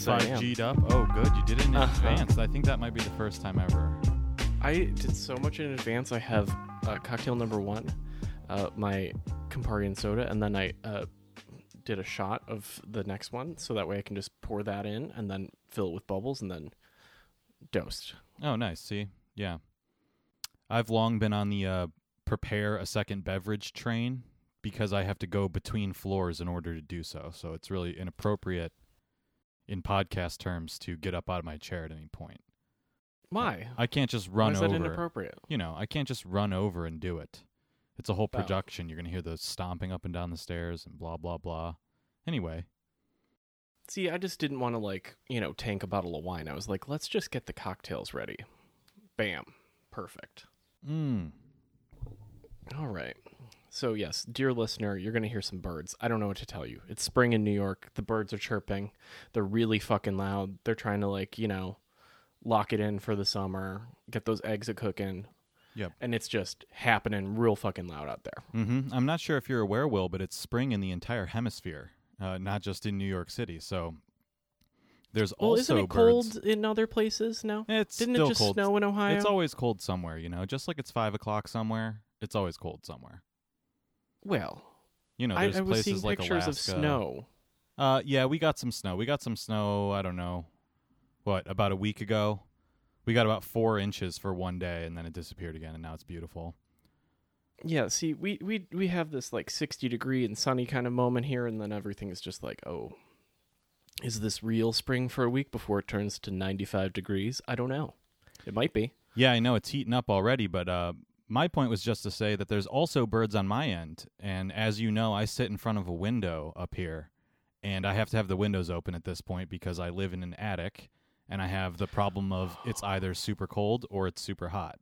Yes, I am. 5G'd up? Oh, good. You did it in Uh-huh. advance. I think that might be the first time ever. I did so much in advance. I have uh, cocktail number one, uh, my Campari and soda, and then I uh, did a shot of the next one, so that way I can just pour that in and then fill it with bubbles and then dosed. Oh, nice. See? Yeah. I've long been on the uh, prepare a second beverage train because I have to go between floors in order to do so. So it's really inappropriate in podcast terms to get up out of my chair at any point. Why? I can't just Why run is that over. inappropriate? You know, I can't just run over and do it. It's a whole Oh. production. You're going to hear the stomping up and down the stairs and blah, blah, blah. Anyway, See, I just didn't want to like you know tank a bottle of wine. I was like, let's just get the cocktails ready. Bam, perfect. mm, All right. So, yes, dear listener, you're going to hear some birds. I don't know what to tell you. It's spring in New York. The birds are chirping. They're really fucking loud. They're trying to, like, you know, lock it in for the summer, get those eggs a cooking. Yep. And it's just happening real fucking loud out there. hmm I'm not sure if you're aware, Will, but it's spring in the entire hemisphere, uh, not just in New York City. So there's also. Well, also isn't it birds. cold in other places now? It's Didn't still it just cold. snow in Ohio? It's always cold somewhere, you know. Just like it's five o'clock somewhere, it's always cold somewhere. Well, You know, I, I was places seeing like pictures Alaska. of snow. Uh, yeah, we got some snow. We got some snow. I don't know, what about a week ago. We got about four inches for one day, and then it disappeared again, and now it's beautiful. Yeah, see, we, we we have this like 60 degree and sunny kind of moment here, and then everything is just like, oh, is this real spring for a week before it turns to 95 degrees? I don't know. It might be. Yeah, I know it's heating up already, but uh, my point was just to say that there's also birds on my end, and as you know, I sit in front of a window up here, and I have to have the windows open at this point because I live in an attic, and I have the problem of it's either super cold or it's super hot.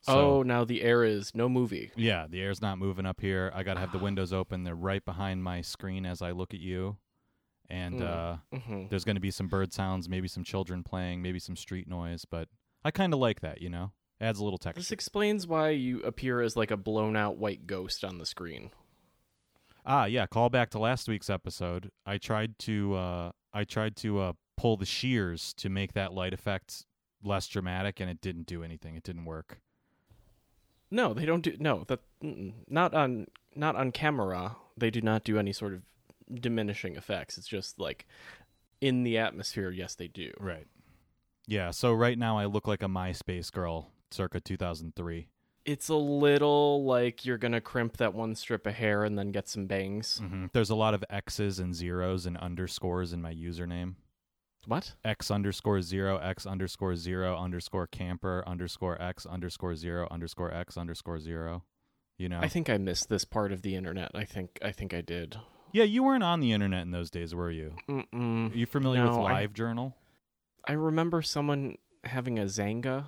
So, oh, now the air is no movie. Yeah, the air's not moving up here. I got to have the windows open. They're right behind my screen as I look at you. And Mm. uh, hmm there's going to be some bird sounds, maybe some children playing, maybe some street noise, but I kind of like that, you know? Adds a little texture. This explains why you appear as like a blown out white ghost on the screen. Ah, yeah, call back to last week's episode. I tried to uh I tried to uh pull the shears to make that light effect less dramatic and it didn't do anything. It didn't work. No, they don't do no, that not on not on camera. They do not do any sort of diminishing effects. It's just like in the atmosphere, yes they do. Right. Yeah, so right now I look like a MySpace girl circa 2003. It's a little like you're gonna crimp that one strip of hair and then get some bangs. hmm There's a lot of X's and zeros and underscores in my username. What? X underscore zero, X underscore zero, underscore camper, underscore X, underscore zero, underscore X, underscore zero. You know? I think I missed this part of the internet. I think I think I did. yeah, you weren't on the internet in those days, were you? Mm-mm. Are you familiar with No, I- LiveJournal? I remember someone having a Xanga,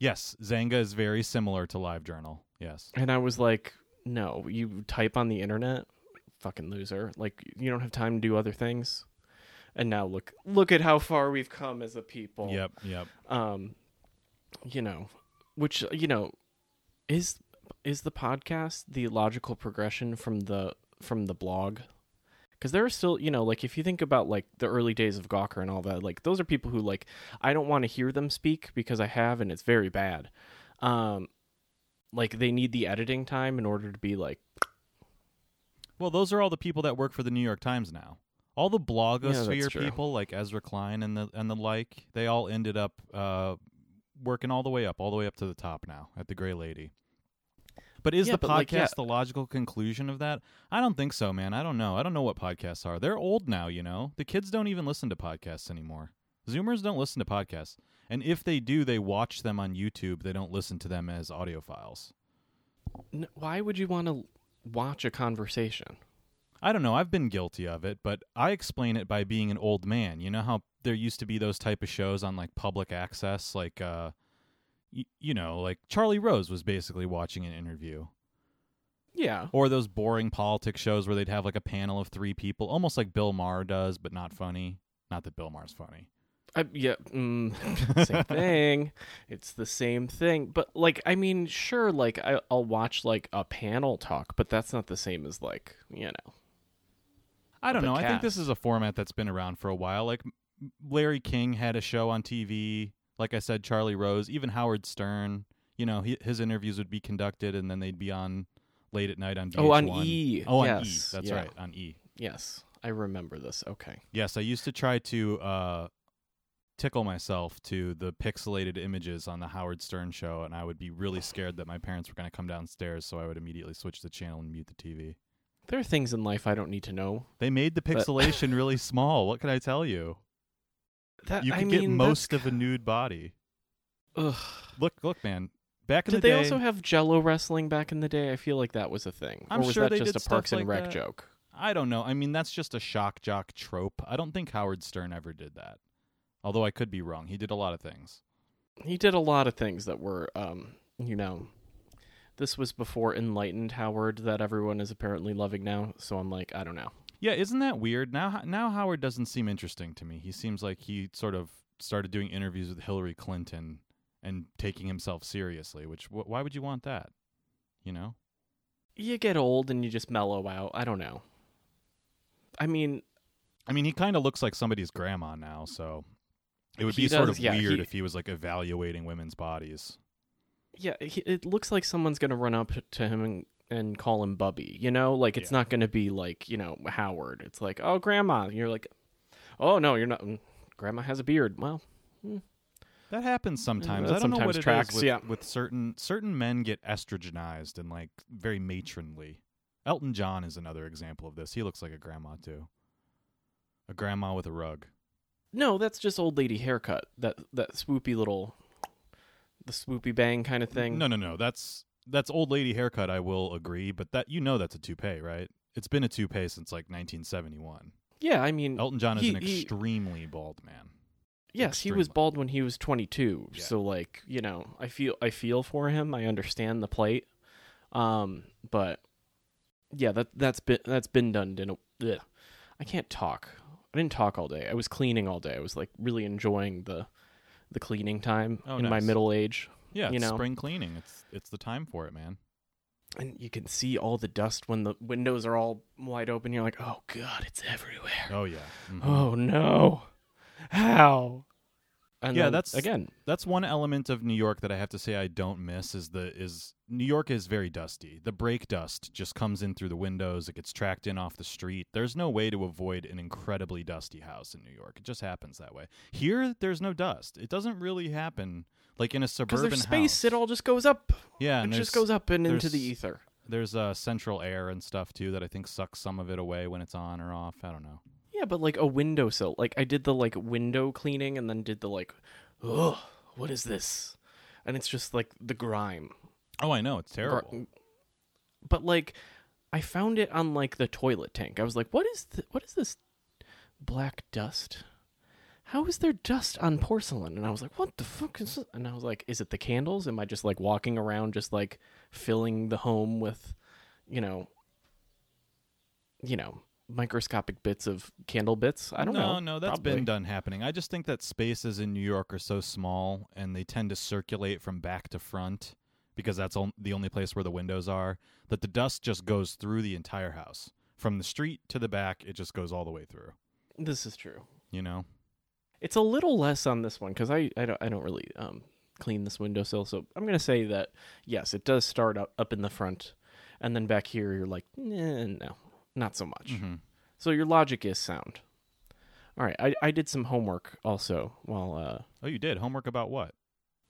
Yes, Xanga is very similar to LiveJournal. Yes. and I was like, "No, you type on the internet, fucking loser! Like you don't have time to do other things." And now look, look at how far we've come as a people. Yep, yep. um you know which you know is is the podcast the logical progression from the from the blog because there are still you know like if you think about like the early days of gawker and all that like those are people who like i don't want to hear them speak because i have and it's very bad um like they need the editing time in order to be like Well, those are all the people that work for the New York Times now. All the blogosphere true. people like Ezra Klein and the and the like, they all ended up uh, working all the way up, all the way up to the top now at the Gray Lady. But is Yeah, the podcast like, yeah. the logical conclusion of that? I don't think so, man. I don't know. I don't know what podcasts are. They're old now, you know. The kids don't even listen to podcasts anymore. Zoomers don't listen to podcasts. And if they do, they watch them on YouTube. They don't listen to them as audio files. n- why would you want to watch a conversation I don't know. I've been guilty of it, but I explain it by being an old man. You know how there used to be those type of shows on like public access, like uh, you know, like Charlie Rose was basically watching an interview, yeah or those boring politics shows where they'd have like a panel of three people, almost like Bill Maher does, but not funny. Not that Bill Maher's funny. I, yeah, mm, same thing. It's the same thing. But like, I mean, sure, like I, I'll watch like a panel talk, but that's not the same as like you know. I don't know. I think this is a format that's been around for a while. Like Larry King had a show on TV. Like I said, Charlie Rose, even Howard Stern. You know, he, his interviews would be conducted, and then they'd be on late at night on VH1. Oh, on E. Oh, on yes. E. That's yeah. right, on E. Yes, I remember this. Okay. Yes, I used to try to uh, tickle myself to the pixelated images on the Howard Stern show, and I would be really scared that my parents were going to come downstairs, so I would immediately switch the channel and mute the TV. There are things in life I don't need to know. They made the But- pixelation really small. What can I tell you? That You I could mean, get most of a nude body. Ugh. Look, look, man. Back in Did the they day, also have Jello wrestling back in the day? I feel like that was a thing. I'm or was sure that they just did a Parks and like Rec that. joke? I don't know. I mean, that's just a shock jock trope. I don't think Howard Stern ever did that. Although I could be wrong. He did a lot of things. He did a lot of things that were, um, you know, this was before enlightened Howard that everyone is apparently loving now. So I'm like, I don't know. Yeah, isn't that weird? Now, now Howard doesn't seem interesting to me. He seems like he sort of started doing interviews with Hillary Clinton and taking himself seriously. Which, wh- why would you want that? You know? You get old and you just mellow out. I don't know. I mean, I mean, he kind of looks like somebody's grandma now, so it would be sort of yeah, weird he- if he was like evaluating women's bodies. yeah, he, it looks like someone's gonna run up to him and, and call him Bubby. You know, like it's Yeah. not gonna be like you know Howard. It's like, oh, Grandma. And you're like, oh no, you're not. Mm, grandma has a beard. Well, hmm. That happens sometimes. that I don't know sometimes what it tracks, with, yeah. with certain certain men get estrogenized and like very matronly. Elton John is another example of this. He looks like a grandma too. A grandma with a rug. no, that's just old lady haircut. That that swoopy little, the swoopy bang kind of thing. No, no, no. That's that's old lady haircut. I will agree, but that you know that's a toupee, right? It's been a toupee since like 1971. Yeah, I mean, Elton John is He- an he- extremely bald man. yes, he was bald when he was 22. Yeah. So like, you know, I feel I feel for him. I understand the plight. Um, but yeah, that that's been that's been done in a. Ugh. I can't talk. I didn't talk all day. I was cleaning all day. I was like really enjoying the the cleaning time Oh, in my middle age. Yeah, You know. spring cleaning. It's it's the time for it, man. And you can see all the dust when the windows are all wide open. You're like, oh god, it's everywhere. Oh yeah. Mhm. Oh no, how? And Yeah, that's- again. that's one element of New York that I have to say I don't miss is the is New York is very dusty. The brake dust just comes in through the windows, it gets tracked in off the street. There's no way to avoid an incredibly dusty house in New York. It just happens that way. Here there's no dust. It doesn't really happen like in a suburban there's space, house. it all just goes up. yeah, it just goes up and into the ether. There's uh, central air and stuff too that I think sucks some of it away when it's on or off. I don't know. Yeah, but like a windowsill. Like I did the like window cleaning and then did the like, ugh, what is this? And it's just like the grime. Oh, I know it's terrible. But like, I found it on like the toilet tank. I was like, what is th- what is this black dust? How is there dust on porcelain? And I was like, what the fuck is this? And I was like, is it the candles? Am I just like walking around just like filling the home with, you know, you know, microscopic bits of candle bits? I don't no, know. No, no, that's Probably. been done happening. I just think that spaces in New York are so small and they tend to circulate from back to front because that's the only place where the windows are that the dust just goes through the entire house. From the street to the back, it just goes all the way through, This is true. you know? It's a little less on this one because I, I don't I don't really um clean this windowsill. So I'm gonna say that yes, it does start up up in the front, and then back here you're like, eh, no, not so much. hmm So your logic is sound. All right, I, I did some homework also while uh Oh, you did? Homework about what?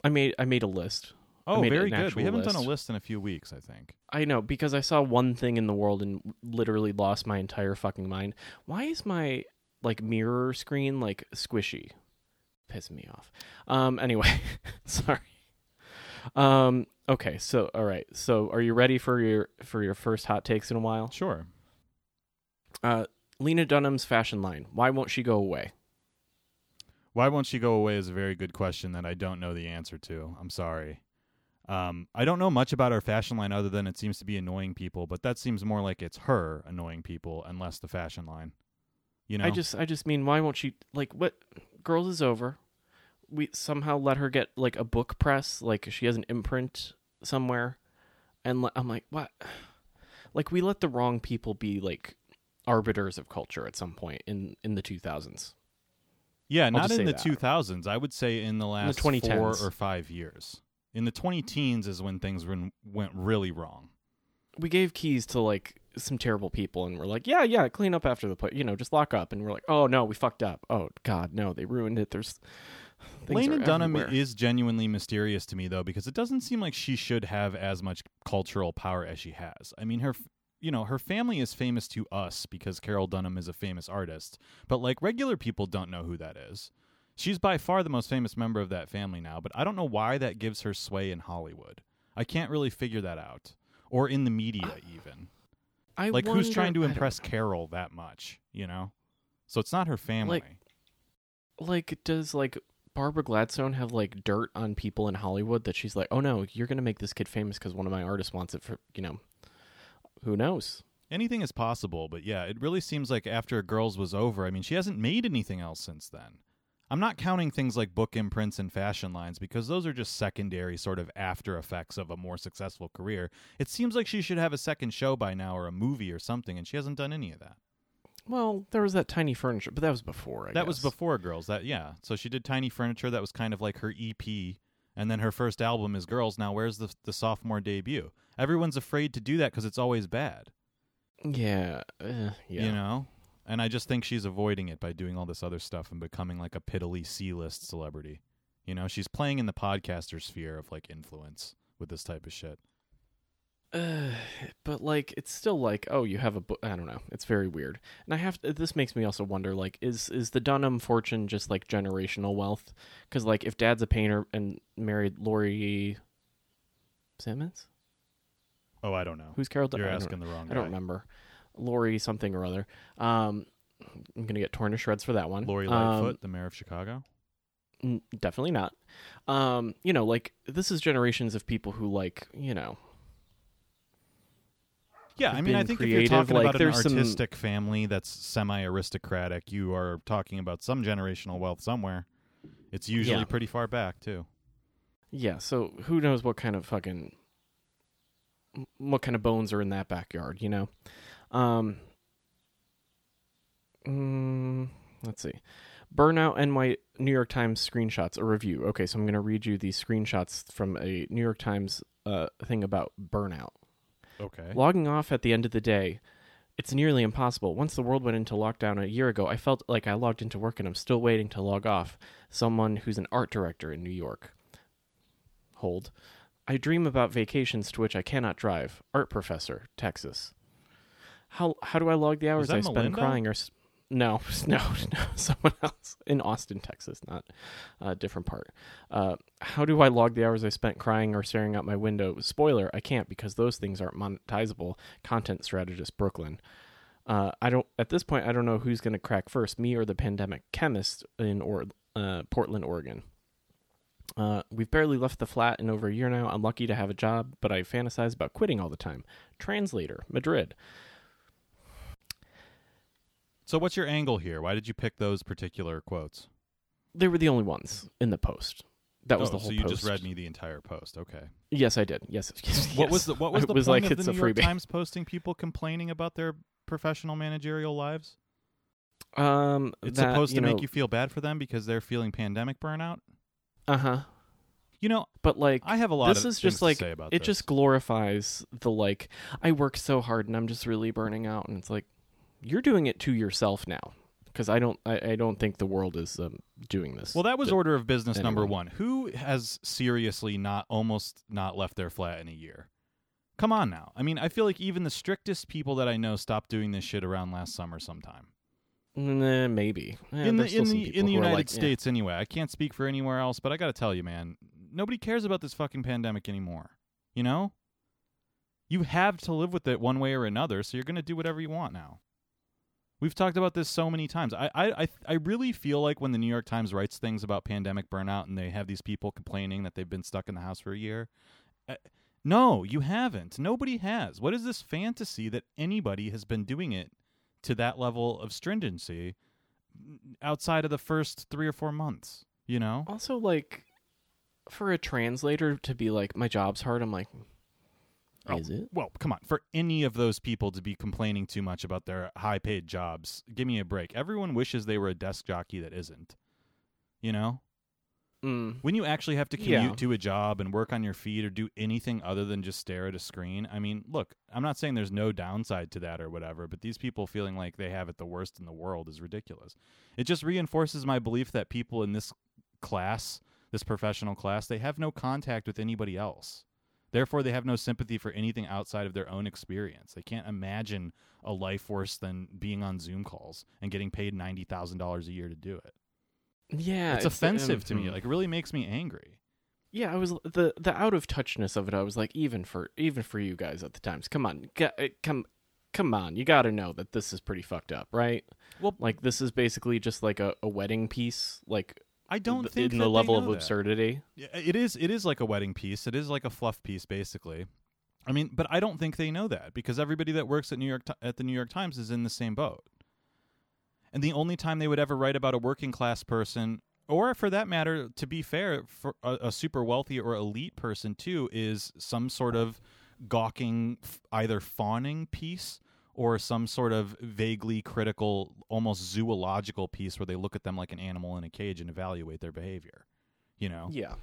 I made I made a list. Oh, very good. We haven't done a list. list in a few weeks, I think. I know because I saw one thing in the world and literally lost my entire fucking mind. Why is my like mirror screen like squishy? Pissing me off. Um anyway, sorry. Um okay, so all right. So are you ready for your for your first hot takes in a while? Sure. Uh Lena Dunham's fashion line. Why won't she go away? Why won't she go away is a very good question that I don't know the answer to. I'm sorry. Um, I don't know much about her fashion line other than it seems to be annoying people, but that seems more like it's her annoying people and less the fashion line. You know, I just I just mean why won't she like what Girls is over. We somehow let her get like a book press, like she has an imprint somewhere. And le- I'm like, what? Like we let the wrong people be like arbiters of culture at some point in in the 2000s. Yeah, not in the that. 2000s. I would say in the last four 2010s. or five years. In the 20 teens is when things went went really wrong. We gave keys to like some terrible people and we're like, "Yeah, yeah, clean up after the play, you know, just lock up." And we're like, "Oh no, we fucked up. Oh god, no, they ruined it. There's Lena Dunham everywhere." is genuinely mysterious to me though because it doesn't seem like she should have as much cultural power as she has. I mean her you know, her family is famous to us because Carroll Dunham is a famous artist, but like regular people don't know who that is. She's by far the most famous member of that family now, but I don't know why that gives her sway in Hollywood. I can't really figure that out. Or in the media even. I Like who's trying to impress. Carroll that much, you know? So it's not her family. like does like Barbara Gladstone have like dirt on people in Hollywood that she's like, "Oh no, you're going to make this kid famous cuz one of my artists wants it for, you know, who knows?" Anything is possible, but yeah, it really seems like after Girls was over, I mean, she hasn't made anything else since then. I'm not counting things like book imprints and fashion lines because those are just secondary sort of after effects of a more successful career. It seems like she should have a second show by now or a movie or something, and she hasn't done any of that. Well, there was that tiny furniture, but that was before, I that was before Girls. That yeah. So she did Tiny Furniture. That was kind of like her EP, and then her first album is Girls. Now where's the the sophomore debut? Everyone's afraid to do that because it's always bad. Yeah, uh, yeah. You know? And I just think she's avoiding it by doing all this other stuff and becoming like a piddly C list celebrity. You know, she's playing in the podcaster sphere of like influence with this type of shit. Uh, but like it's still like oh you have a book i don't know it's very weird and i have this makes me also wonder like is is the dunham fortune just like generational wealth because like if dad's a painter and married laurie simmons Oh, I don't know. who's carroll Dun- You're asking the wrong guy. i don't remember laurie something or other um i'm gonna get torn to shreds for that one Lori Um, Lightfoot, the mayor of Chicago. N- definitely not. Um, you know, like this is generations of people who like, you know, Yeah, I mean, I think if you're talking like, about an there's some- artistic family that's semi-aristocratic, you are talking about some generational wealth somewhere. It's usually Yeah. pretty far back too. yeah. So who knows what kind of fucking, what kind of bones are in that backyard? You know. Um. mm, let's see. Burnout NY New York Times screenshots a review. Okay, so I'm going to read you these screenshots from a New York Times uh, thing about burnout. Okay. Logging off at the end of the day, it's nearly impossible. Once the world went into lockdown a year ago, I felt like I logged into work and I'm still waiting to log off. Someone who's an art director in New York. Hold. I dream about vacations to which I cannot drive. Art professor, Texas. How how do I log the hours I spend crying or no, no, no, someone else in Austin, Texas, not a different part. Uh, how do I log the hours I spent crying or staring out my window? Spoiler: I can't because those things aren't monetizable. Content strategist Brooklyn. Uh, I don't. At this point, I don't know who's going to crack first, me or the pandemic chemist in or uh, Portland, Oregon. Uh, we've barely left the flat in over a year now. I'm lucky to have a job, but I fantasize about quitting all the time. Translator, Madrid. So what's your angle here? Why did you pick those particular quotes? They were the only ones in the post. That was Oh, the whole so you post. just read me the entire post. Okay. Yes, I did. Yes. yes What was the what was the was point like, of it's the a New York freebie. Times posting people complaining about their professional managerial lives? Um, It's that, supposed to know, make you feel bad for them because they're feeling pandemic burnout. Uh huh. You know, But like, I have a lot this of is just like to say about it this. just glorifies the like I work so hard and I'm just really burning out, and it's like you're doing it to yourself now because I don't I, I don't think the world is um, doing this. Well, that was order of business number one. Who has seriously not almost not left their flat in a year? Come on now. I mean, I feel like even the strictest people that I know stopped doing this shit around last summer sometime. Nah, maybe Eh, in the in the in the United like, yeah. States anyway. I can't speak for anywhere else, but I got to tell you, man, nobody cares about this fucking pandemic anymore. You know? You have to live with it one way or another, so you're going to do whatever you want now. We've talked about this so many times. I, I I really feel like when the New York Times writes things about pandemic burnout and they have these people complaining that they've been stuck in the house for a year, uh, no, you haven't. Nobody has. What is this fantasy that anybody has been doing it to that level of stringency outside of the first three or four months? You know? Also, like, for a translator to be like, my job's hard, I'm like, Oh, Is it? Well, come on. For any of those people to be complaining too much about their high paid jobs, give me a break. Everyone wishes they were a desk jockey that isn't. You know? Mm. When you actually have to commute Yeah. to a job and work on your feet or do anything other than just stare at a screen, I mean, look, I'm not saying there's no downside to that or whatever, but these people feeling like they have it the worst in the world is ridiculous. It just reinforces my belief that people in this class, this professional class, they have no contact with anybody else. Therefore, they have no sympathy for anything outside of their own experience. They can't imagine a life worse than being on Zoom calls and getting paid $90,000 a year to do it. Yeah, it's, offensive um, to me. mm. Like, it really makes me angry. Yeah, I was the the out of touchness of it. I was like, even for even for you guys at the times, come on, g- uh, come, come on, you got to know that this is pretty fucked up, right? Well- like this is basically just like a, a wedding piece, like I don't th- think in the level of that. absurdity. Yeah, It is. It is like a wedding piece. It is like a fluff piece, basically. I mean, but I don't think they know that because everybody that works at New York at the New York Times is in the same boat. And the only time they would ever write about a working class person, or for that matter, to be fair, for a, a super wealthy or elite person too, is some sort of gawking, either fawning piece or some sort of vaguely critical, almost zoological piece where they look at them like an animal in a cage and evaluate their behavior. You know, Yeah,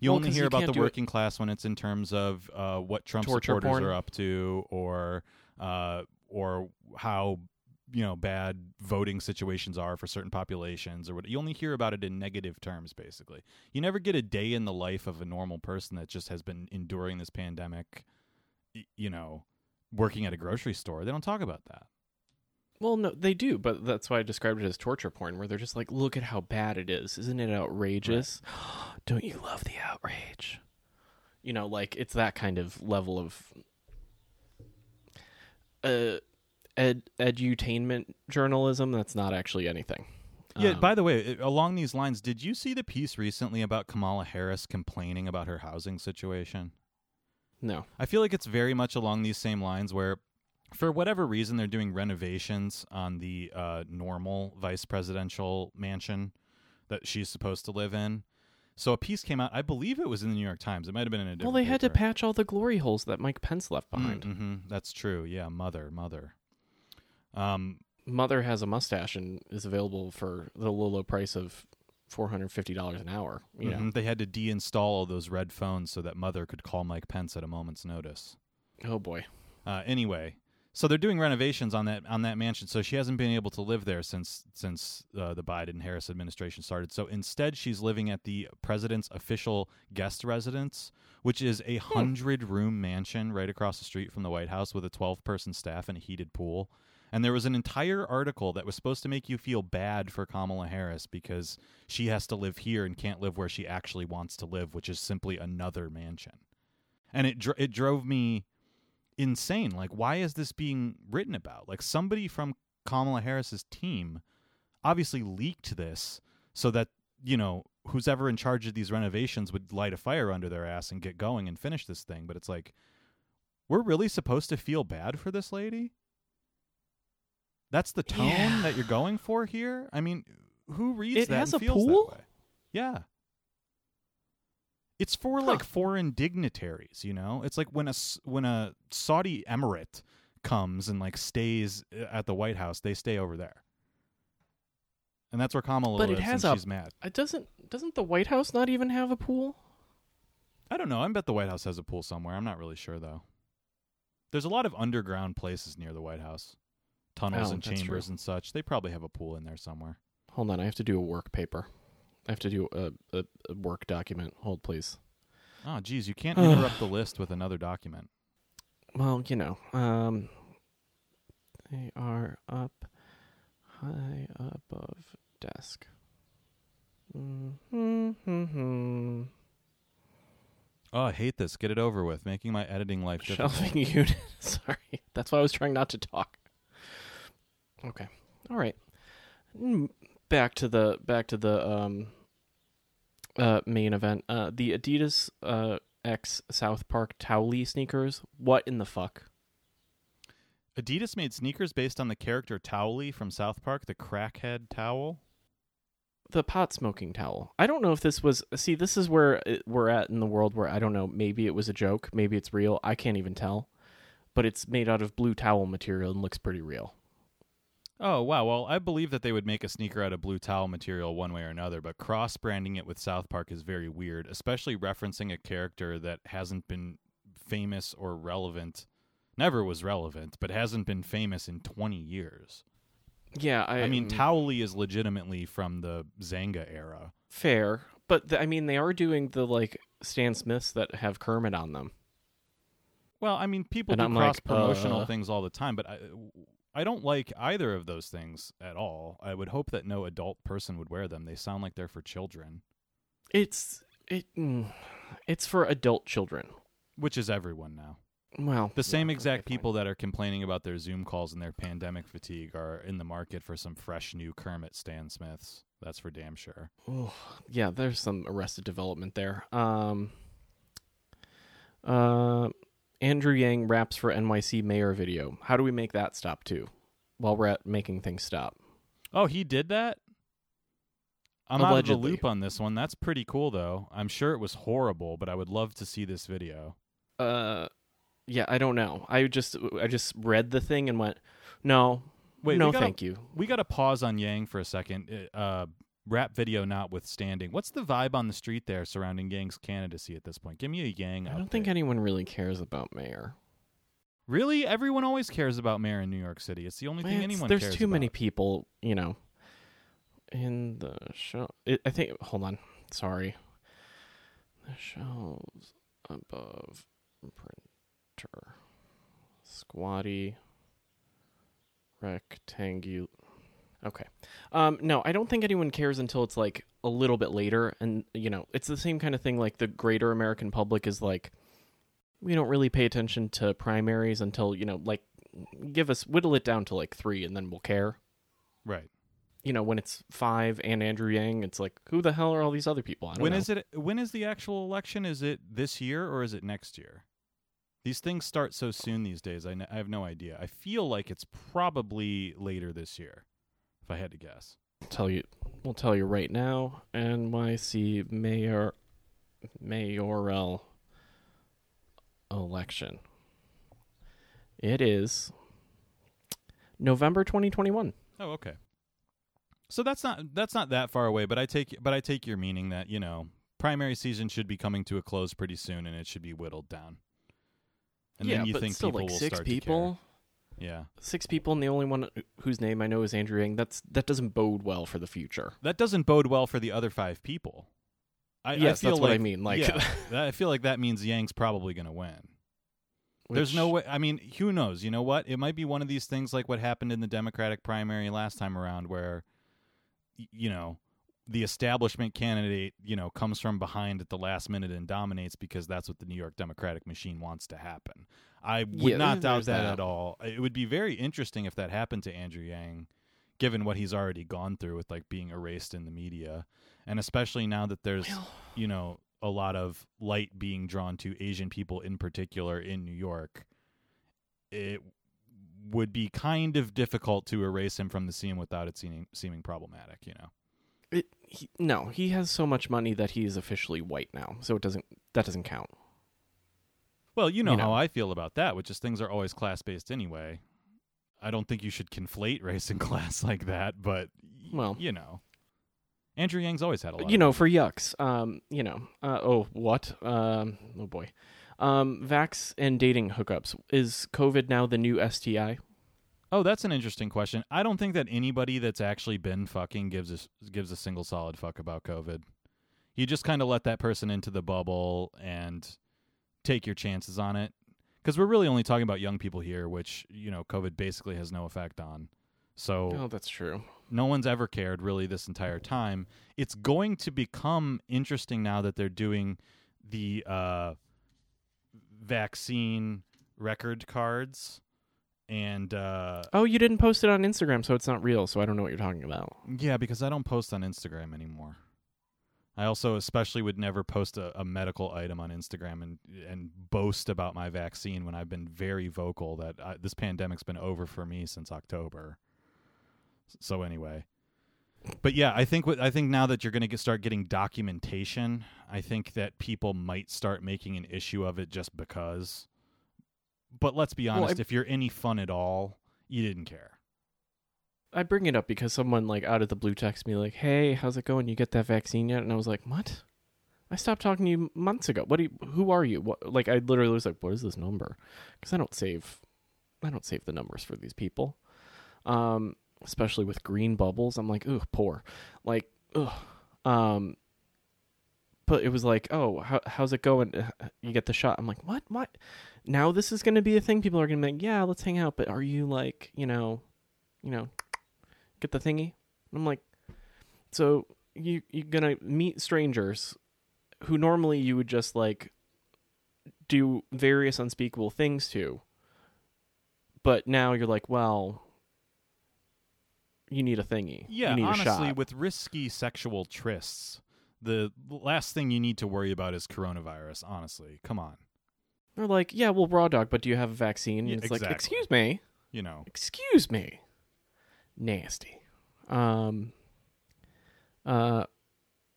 you Well, only hear you about the do it- working class when it's in terms of uh, what Trump Torture supporters porn. are up to, or uh, or how you know bad voting situations are for certain populations, or what. You only hear about it in negative terms. Basically, you never get a day in the life of a normal person that just has been enduring this pandemic. You know, working at a grocery store. They don't talk about that. Well, no, they do, but that's why I described it as torture porn, where they're just like, "Look at how bad it is! Isn't it outrageous? Don't you love the outrage?" You know, like it's that kind of level of uh, ed edutainment journalism. That's not actually anything. Yeah. Um, by the way, along these lines, did you see the piece recently about Kamala Harris complaining about her housing situation? No, I feel like it's very much along these same lines where, for whatever reason, they're doing renovations on the uh, normal vice presidential mansion that she's supposed to live in. So a piece came out. I believe it was in the New York Times. It might have been in a well, different. they had to paper. patch all the glory holes that Mike Pence left behind. Mm-hmm. That's true. Yeah, mother, mother. Um, Mother has a mustache and is available for the low, low price of four hundred fifty dollars an hour. You know, mhm. they had to deinstall all those red phones so that mother could call Mike Pence at a moment's notice. oh boy. Uh, anyway, so they're doing renovations on that on that mansion. So she hasn't been able to live there since since uh, the Biden Harris administration started. So instead, she's living at the president's official guest residence, which is a hundred room mansion right across the street from the White House with a twelve person staff and a heated pool. And there was an entire article that was supposed to make you feel bad for Kamala Harris because she has to live here and can't live where she actually wants to live, which is simply another mansion. And it dr- it drove me insane. Like, why is this being written about? Like, somebody from Kamala Harris's team obviously leaked this so that, you know, who's ever in charge of these renovations would light a fire under their ass and get going and finish this thing. But it's like, we're really supposed to feel bad for this lady? That's the tone Yeah. that you're going for here? I mean, who reads It that has and a pool? Yeah. It's for Huh. like foreign dignitaries, you know. It's like when a when a Saudi emirate comes and like stays uh, at the White House, they stay over there, and that's where Kamala But it lives. has and a- she's mad. It doesn't doesn't the White House not even have a pool? I don't know. I bet the White House has a pool somewhere. I'm not really sure though. There's a lot of underground places near the White House, tunnels Oh, and chambers true. and such. They probably have a pool in there somewhere. Hold on, I have to do a work paper. I have to do a, a, a work document. Hold please. Oh, geez, you can't interrupt the list with another document. Well, you know, um, they are up high above desk. Mm-hmm. Oh, I hate this. Get it over with. Making my editing life difficult. Shelving unit. Sorry, that's why I was trying not to talk. Okay, all right. Mm, Back to the back to the um uh main event. Uh, the Adidas uh X South Park Towelie sneakers. What in the fuck? Adidas made sneakers based on the character Towelie from South Park, the crackhead towel. the pot smoking towel. I don't know if this was. See, this is where it- we're at in the world where I don't know. Maybe it was a joke. Maybe it's real. I can't even tell. But it's made out of blue towel material and looks pretty real. Oh wow! Well, I believe that they would make a sneaker out of blue towel material one way or another, but cross branding it with South Park is very weird, especially referencing a character that hasn't been famous or relevant, never was relevant, but hasn't been famous in twenty years. Yeah, I, I mean, mm, Towelie is legitimately from the Xanga era. fair. But th- I mean, they are doing the like Stan Smiths that have Kermit on them. Well, I mean, people And do cross promotional uh. things all the time, but I, I don't like either of those things at all. I would hope that no adult person would wear them. They sound like they're for children, It's it. Mm, it's for adult children. which is everyone now. Well, The same yeah, exact okay, fine. people that are complaining about their Zoom calls and their pandemic fatigue are in the market for some fresh new Kermit Stan Smiths. That's for damn sure. Oh, yeah, there's some arrested development there. Um, uh, Andrew Yang raps for NYC mayor video. How do we make that stop too? While we're at making things stop. Oh, he did that? I'm out of the loop on this one. That's pretty cool, though. I'm sure it was horrible, but I would love to see this video. Uh, yeah, I don't know. I just I just read the thing and went, no, Wait, no, gotta, thank you. We got to pause on Yang for a second. Uh, rap video notwithstanding, what's the vibe on the street there surrounding Yang's candidacy at this point? Give me a Yang. I don't think anyone really cares about mayor. Really, everyone always cares about mayor in New York City. It's the only thing anyone there's too many people, you know, in the show. It, I think. Hold on. Sorry. The shelves above printer. Squatty. Rectangular. Okay. Um, no, I don't think anyone cares until it's like a little bit later, and you know, it's the same kind of thing. Like the greater American public is like, we don't really pay attention to primaries until you know, like, give us whittle it down to like three, and then we'll care. Right. You know, when it's five and Andrew Yang, it's like, who the hell are all these other people? I don't When know. is it? When is the actual election? Is it this year or is it next year? These things start so soon these days. I, n- I have no idea. I feel like it's probably later this year, I had to guess. tell you we'll tell you right now NYC mayor mayoral election it is November 2021 Oh, okay. So that's not that's not that far away, but I take but I take your meaning that you know primary season should be coming to a close pretty soon, and it should be whittled down. And yeah then you but think still people like will six start people to care. Yeah, six people and the only one whose name I know is Andrew Yang that's that doesn't bode well for the future that doesn't bode well for the other five people. I, yes I feel that's like, what I mean like yeah, that- I feel like that means Yang's probably going to win. There's no way. I mean, who knows? You know what? It might be one of these things like what happened in the Democratic primary last time around, where, you know, the establishment candidate, you know, comes from behind at the last minute and dominates because that's what the New York Democratic machine wants to happen. I would Yeah, not doubt that, that. at all. It would be very interesting if that happened to Andrew Yang, given what he's already gone through with like being erased in the media, and especially now that there's Well, you know a lot of light being drawn to Asian people in particular in New York, it would be kind of difficult to erase him from the scene without it seeming seeming problematic. You know. It, he, no he has so much money that he is officially white now so it doesn't that doesn't count Well, you know, You know. how I feel about that, which is things are always class based anyway. I don't think you should conflate race and class like that, but Well. you know, Andrew Yang's always had a lot. you know, for yucks. Um, you know, uh, oh, what? Um, oh boy. Um, vax and dating hookups. Is COVID now the new STI? Oh, that's an interesting question. I don't think that anybody that's actually been fucking gives a gives a single solid fuck about COVID. You just kind of let that person into the bubble and take your chances on it. Because we're really only talking about young people here, which you know COVID basically has no effect on. So Oh, that's true. no one's ever cared really this entire time. It's going to become interesting now that they're doing the uh, vaccine record cards and uh, Oh, you didn't post it on Instagram, so it's not real. So I don't know what you're talking about. yeah, because I don't post on Instagram anymore. I also especially would never post a, a medical item on Instagram and and boast about my vaccine when I've been very vocal that I, this pandemic's been over for me since October. So anyway, but yeah, I think what I think now that you're going to start getting documentation, I think that people might start making an issue of it just because. But let's be Well, honest, I- if you're any fun at all, you didn't care. I bring it up because someone like out of the blue text me like, "Hey, how's it going? You get that vaccine yet?" And I was like, "What? I stopped talking to you months ago. What? Do you, who are you? What?" Like I literally was like, "What is this number?" Because I don't save, I don't save the numbers for these people, um, especially with green bubbles. I'm like, "Ugh, poor." Like, ugh. Um, but it was like, "Oh, how, how's it going? Uh, You get the shot." I'm like, "What? What?" Now this is going to be a thing. People are going to be like, "Yeah, let's hang out." But are you like, you know, you know, get the thingy? And I'm like, so you you're gonna meet strangers who normally you would just like do various unspeakable things to, but now you're like, well, you need a thingy. Yeah, you need honestly, a shot. with risky sexual trysts, the last thing you need to worry about is coronavirus. Honestly, come on, They're like, yeah, well, raw dog, but do you have a vaccine? Yeah, it's like, excuse me, you know. excuse me, nasty. Um. Uh.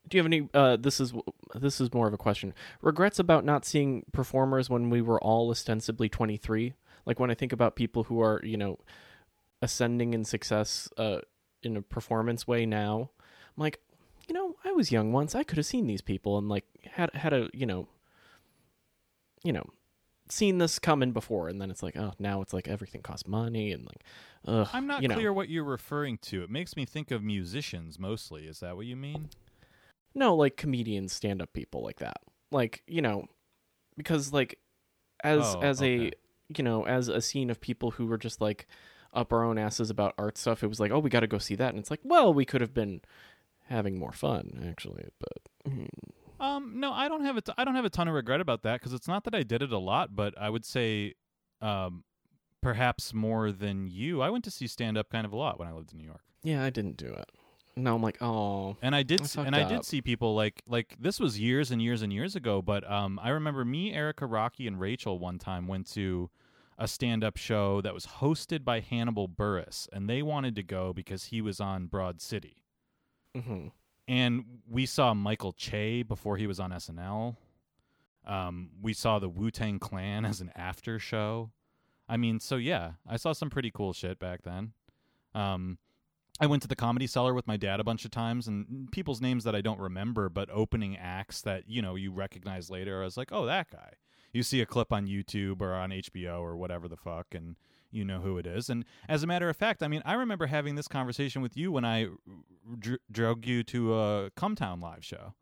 Do you have any? Uh, this is this is more of a question. Regrets about not seeing performers when we were all ostensibly twenty three. Like when I think about people who are you know ascending in success uh, in a performance way now, I'm like, I was young once. I could have seen these people and like had had a you know, you know, seen this coming before. And then it's like, oh, now it's like everything costs money and like, ugh. I'm not you know. clear what you're referring to. It makes me think of musicians mostly. Is that what you mean? No, like comedians, stand up people like that. Like, you know, because like as Oh, as okay. a you know, as a scene of people who were just like up our own asses about art stuff, it was like, oh, we got to go see that, and it's like, well, we could have been having more fun actually, but Um, no, I don't have a t- I don't have a ton of regret about that because it's not that I did it a lot, but I would say, um, perhaps more than you. I went to see stand up kind of a lot when I lived in New York, yeah, I didn't do it. No, I'm like, oh, and I did, I s- fucked and I up. did see people like like this was years and years and years ago. But um, I remember me, Erica, Rocky, and Rachel one time went to a stand up show that was hosted by Hannibal Buress, and they wanted to go because he was on Broad City. Hmm and we saw Michael Che before he was on SNL. Um, we saw the Wu Tang Clan as an after show. I mean, so yeah, I saw some pretty cool shit back then. Um, I went to the Comedy Cellar with my dad a bunch of times, and people's names that I don't remember, but opening acts that you know you recognize later. I was like, oh, that guy. You see a clip on YouTube or on HBO or whatever the fuck, and you know who it is. And as a matter of fact, I mean, I remember having this conversation with you when I dr- drug you to a Cumtown live show,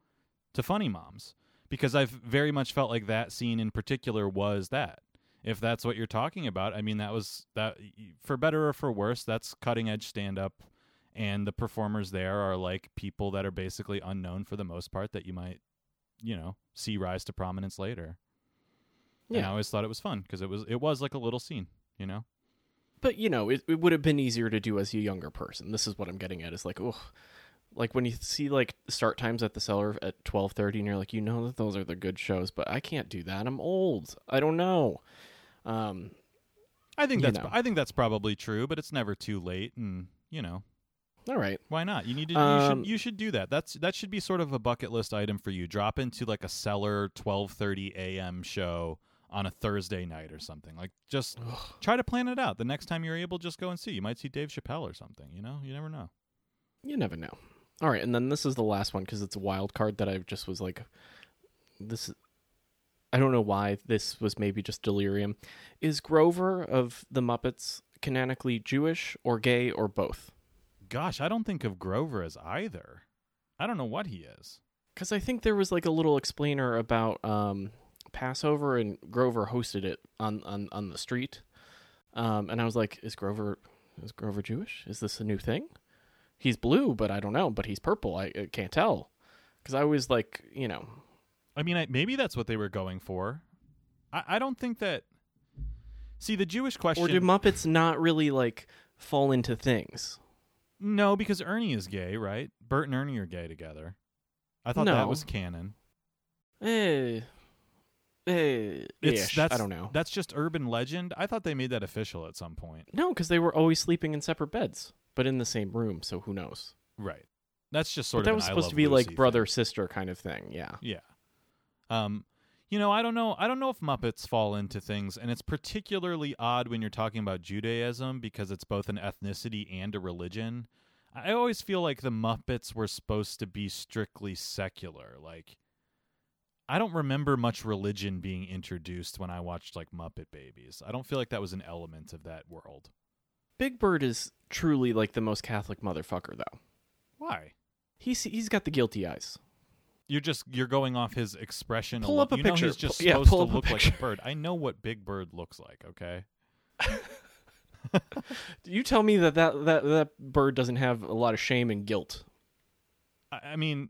to Funny Moms, because I've very much felt like that scene in particular was that. If that's what you're talking about, I mean, that was that for better or for worse. That's cutting edge stand up, and the performers there are like people that are basically unknown for the most part that you might, you know, see rise to prominence later. And I always thought it was fun because it was it was like a little scene, you know. But you know, it, it would have been easier to do as a younger person. This is what I'm getting at. Is like, oh, like when you see like start times at the cellar at twelve thirty, and you're like, you know that those are the good shows, but I can't do that. I'm old. I don't know. Um, I think that's know. I think that's probably true, but it's never too late, and you know all right. why not? You need to Um, you should you should do that. That's that should be sort of a bucket list item for you. Drop into like a cellar twelve thirty a.m. show on a Thursday night or something. Like just try to plan it out. The next time you're able, just go and see. You might see Dave Chappelle or something. You know, you never know. You never know. All right, and then this is the last one because it's a wild card that I just was like, this. Is I don't know why this was maybe just delirium. Is Grover of the Muppets canonically Jewish or gay or both? Gosh, I don't think of Grover as either. I don't know what he is. Because I think there was like a little explainer about um, Passover, and Grover hosted it on on, on the street. Um, and I was like, is Grover is Grover Jewish? Is this a new thing? He's blue, but I don't know. But he's purple. I, I can't tell. Because I was like, you know, I mean, I, maybe that's what they were going for. I, I don't think that. See, the Jewish question. or do Muppets not really like fall into things? No, because Ernie is gay, right? Bert and Ernie are gay together. I thought that was canon. Eh, eh, It's that's I don't know. That's just urban legend. I thought they made that official at some point. No, because they were always sleeping in separate beds, but in the same room. So who knows? Right. That's just sort but that was supposed to be Lucy like brother thing. sister kind of thing. Yeah. Yeah. Um, you know, I don't know. I don't know if Muppets fall into things, and it's particularly odd when you're talking about Judaism because it's both an ethnicity and a religion. I always feel like the Muppets were supposed to be strictly secular. Like, I don't remember much religion being introduced when I watched like Muppet Babies. I don't feel like that was an element of that world. Big Bird is truly like the most Catholic motherfucker, though. Why? He's he's got the guilty eyes. You're just you're going off his expression. Pull alone. up a you know picture. he's just Pull- yeah, supposed pull to up a like a bird. I know what Big Bird looks like. Okay. You tell me that that, that that bird doesn't have a lot of shame and guilt. I I mean,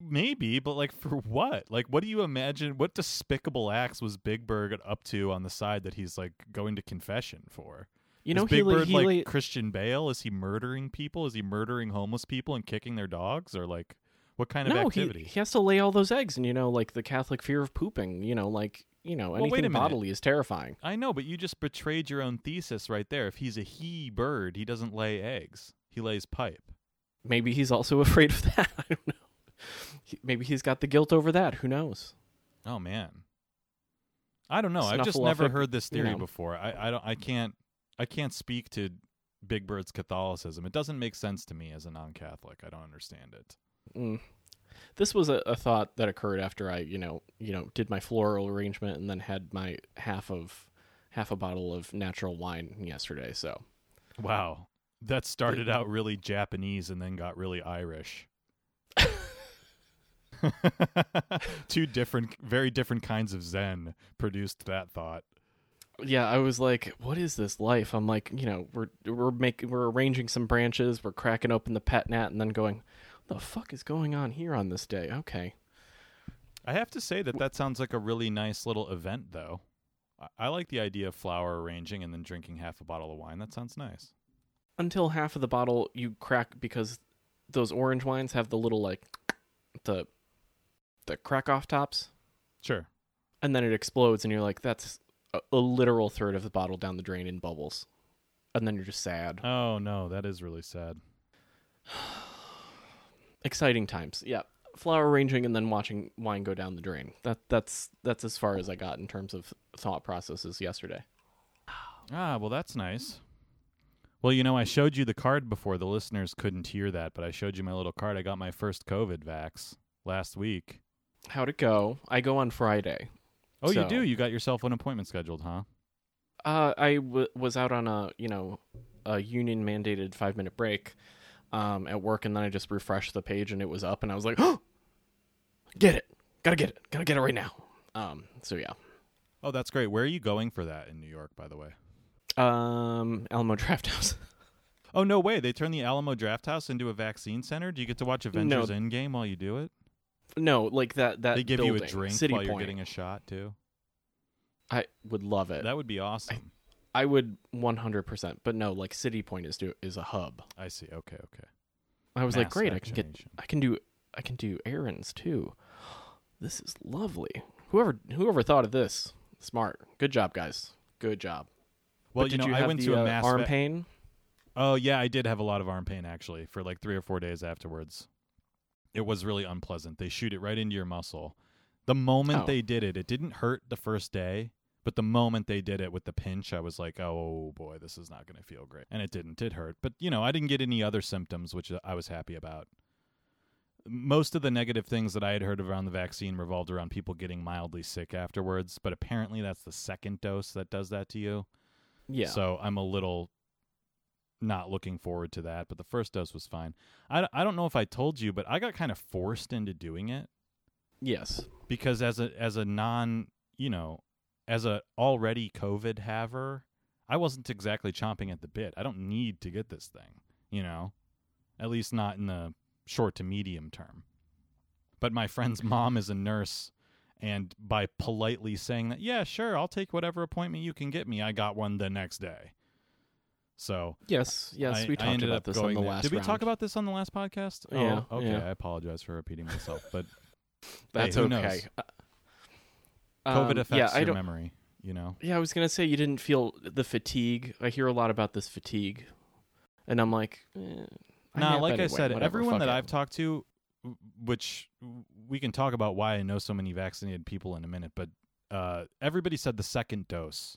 maybe, but like for what? Like, what do you imagine? What despicable acts was Big Bird up to on the side that he's like going to confession for? You know, Is Big he, Bird he like Christian Bale? Is he murdering people? Is he murdering homeless people and kicking their dogs? Or like, what kind of no, activity? he has to lay all those eggs, and you know, like the Catholic fear of pooping. You know, like you know, Well, anything bodily is terrifying. I know, but you just betrayed your own thesis right there. If he's a he bird, he doesn't lay eggs. He lays pipe. Maybe he's also afraid of that. I don't know. He, maybe he's got the guilt over that. Who knows? Oh man. I don't know. I've just never heard this you theory know. before. I, I don't I can't I can't speak to Big Bird's Catholicism. It doesn't make sense to me as a non-Catholic. I don't understand it. Mm. This was a, a thought that occurred after I, you know, you know, did my floral arrangement and then had my half of half a bottle of natural wine yesterday. So Wow. That started out really Japanese and then got really Irish. Two different very different kinds of zen produced that thought. yeah, I was like, "What is this life?" I'm like, you know, we're we're making we're arranging some branches, we're cracking open the pet nat, and then going, "What the fuck is going on here on this day?" Okay, I have to say that that sounds like a really nice little event, though. I, I like the idea of flower arranging and then drinking half a bottle of wine. That sounds nice. until half of the bottle you crack because those orange wines have the little like the the crack off tops, Sure. and then it explodes, and you're like, "That's a, a literal third of the bottle down the drain in bubbles," and then you're just sad. Oh no, that is really sad. Exciting times, yeah. Flower arranging and then watching wine go down the drain. That that's that's as far as I got in terms of thought processes yesterday. Ah, well, that's nice. Well, you know, I showed you the card before. The listeners couldn't hear that, but I showed you my little card. I got my first COVID vax last week. How'd it go? I go on Friday. Oh, you do? You got yourself an appointment scheduled, huh? Uh, I w- was out on a you know a union mandated five minute break um, at work, and then I just refreshed the page, and it was up, and I was like, "Oh, get it! Gotta get it! Gotta get it right now!" Um, so yeah, Oh, that's great. Where are you going for that in New York, by the way? um, Alamo Drafthouse. Oh, no way. They turned the Alamo Drafthouse into a vaccine center? Do you get to watch Avengers Endgame while you do it? No, like that that they give you a drink City while you're getting a shot, too? I would love it. That would be awesome. I would one hundred percent. But no, like City Point is do is a hub. I see. Okay, okay. I was like, great, I can get. I can do I can do errands too. This is lovely. Whoever whoever thought of this, smart. Good job, guys. Good job. Well, But you did know, you I have went the, to a uh, mass arm va- pain. Oh yeah, I did have a lot of arm pain actually for like three or four days afterwards. It was really unpleasant. They shoot it right into your muscle. The moment Oh. they did it, it didn't hurt the first day, but the moment they did it with the pinch, I was like, "Oh boy, this is not going to feel great." And it didn't. It hurt, but you know, I didn't get any other symptoms, which I was happy about. Most of the negative things that I had heard around the vaccine revolved around people getting mildly sick afterwards, but apparently that's the second dose that does that to you. Yeah. So I'm a little not looking forward to that, but the first dose was fine. I, I don't know if I told you, but I got kind of forced into doing it yes. because as a as a non, you know, as a already COVID haver, I wasn't exactly chomping at the bit. I don't need to get this thing, you know. At least not in the short to medium term. But my friend's mom is a nurse and by politely saying that, yeah, sure, I'll take whatever appointment you can get me, I got one the next day. So Yes. Yes. I, we talked ended about up this on the there. last Did we round. talk about this on the last podcast? Yeah, Oh, okay. yeah. I apologize for repeating myself, but That's who okay. Uh, COVID um, affects yeah, your memory. You know. Yeah, I was gonna say you didn't feel the fatigue. I hear a lot about this fatigue, and I'm like, eh, Nah, like I said, whatever, everyone that it. I've talked to, which we can talk about why I know so many vaccinated people in a minute, but uh, everybody said the second dose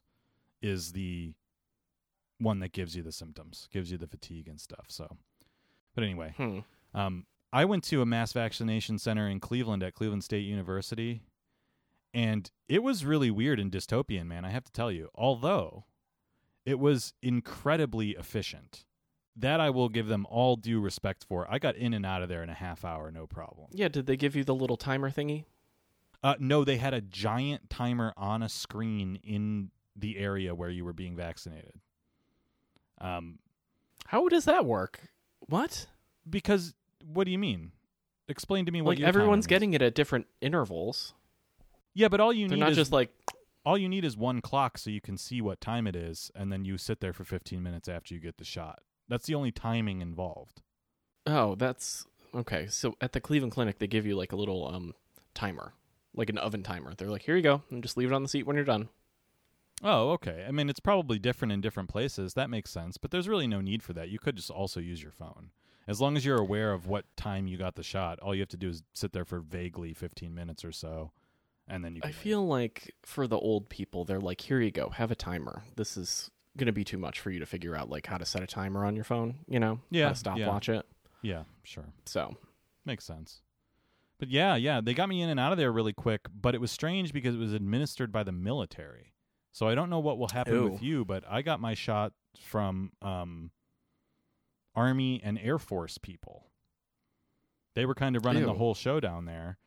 is the one that gives you the symptoms, gives you the fatigue and stuff. So, but anyway, Hmm. um, I went to a mass vaccination center in Cleveland at Cleveland State University, and it was really weird and dystopian, man. I have to tell you. Although it was incredibly efficient, that I will give them all due respect for. I got in and out of there in a half hour, no problem. Yeah, did they give you the little timer thingy? Uh, no, they had a giant timer on a screen in the area where you were being vaccinated. Um, How does that work? What? because what do you mean? Explain to me what Like your everyone's is. getting it at different intervals. Yeah, but all you They're need not is just like all you need is one clock so you can see what time it is and then you sit there for 15 minutes after you get the shot that's the only timing involved Oh, that's okay. So at the Cleveland Clinic, they give you like a little um timer, like an oven timer. They're like, "Here you go, and just leave it on the seat when you're done." Oh okay i mean it's probably different in different places that makes sense but there's really no need for that you could just also use your phone as long as you're aware of what time you got the shot all you have to do is sit there for vaguely 15 minutes or so and then you can I wait. feel like for the old people, they're like, "Here you go, have a timer. This is gonna be too much for you to figure out like how to set a timer on your phone. You know, Yeah, how to yeah. stopwatch it." yeah sure So Makes sense. But yeah, yeah, they got me in and out of there really quick, but it was strange because it was administered by the military. So I don't know what will happen with you, but I got my shot from um Army and Air Force people. They were kind of running the whole show down there.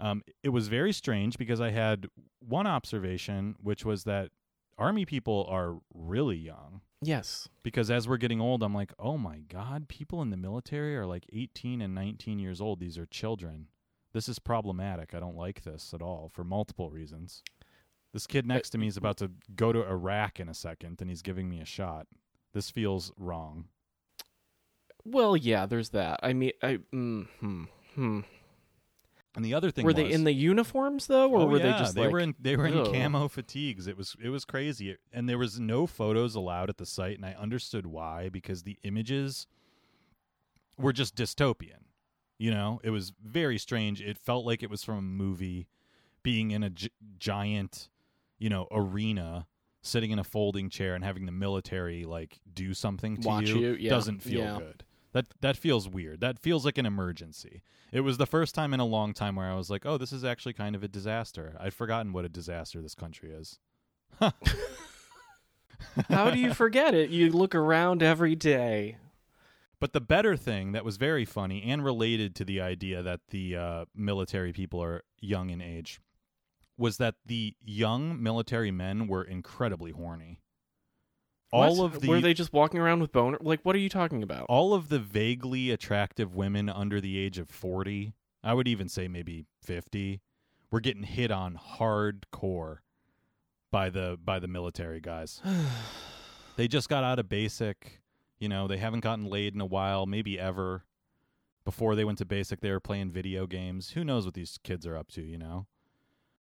Um, it was very strange because I had one observation, which was that Army people are really young yes, because as we're getting old, I'm like, oh my God, people in the military are like 18 and 19 years old. These are children. This is problematic. I don't like this at all for multiple reasons. This kid next to me is about to go to Iraq in a second and he's giving me a shot. This feels wrong. well, yeah, there's that. I mean, I mm, hmm, hmm. And the other thing were was, they in the uniforms though, or oh, were yeah, they just they like were in they were in Ugh. camo fatigues. It was it was crazy, and there was no photos allowed at the site, and I understood why because the images were just dystopian. You know, it was very strange. It felt like it was from a movie, being in a gi- giant, you know, arena, sitting in a folding chair and having the military like do something to Watch you, yeah, doesn't feel yeah. good. That that feels weird. That feels like an emergency. It was the first time in a long time where I was like, "Oh, this is actually kind of a disaster." I'd forgotten what a disaster this country is. How do you forget it? You look around every day. But the better thing that was very funny and related to the idea that the uh, military people are young in age was that the young military men were incredibly horny. All What? of the were they just walking around with boner? Like, what are you talking about? all of the vaguely attractive women under the age of 40, I would even say maybe 50, were getting hit on hardcore by the by the military guys. they just got out of basic, you know, they haven't gotten laid in a while, maybe ever. Before they went to basic, they were playing video games. Who knows what these kids are up to, you know?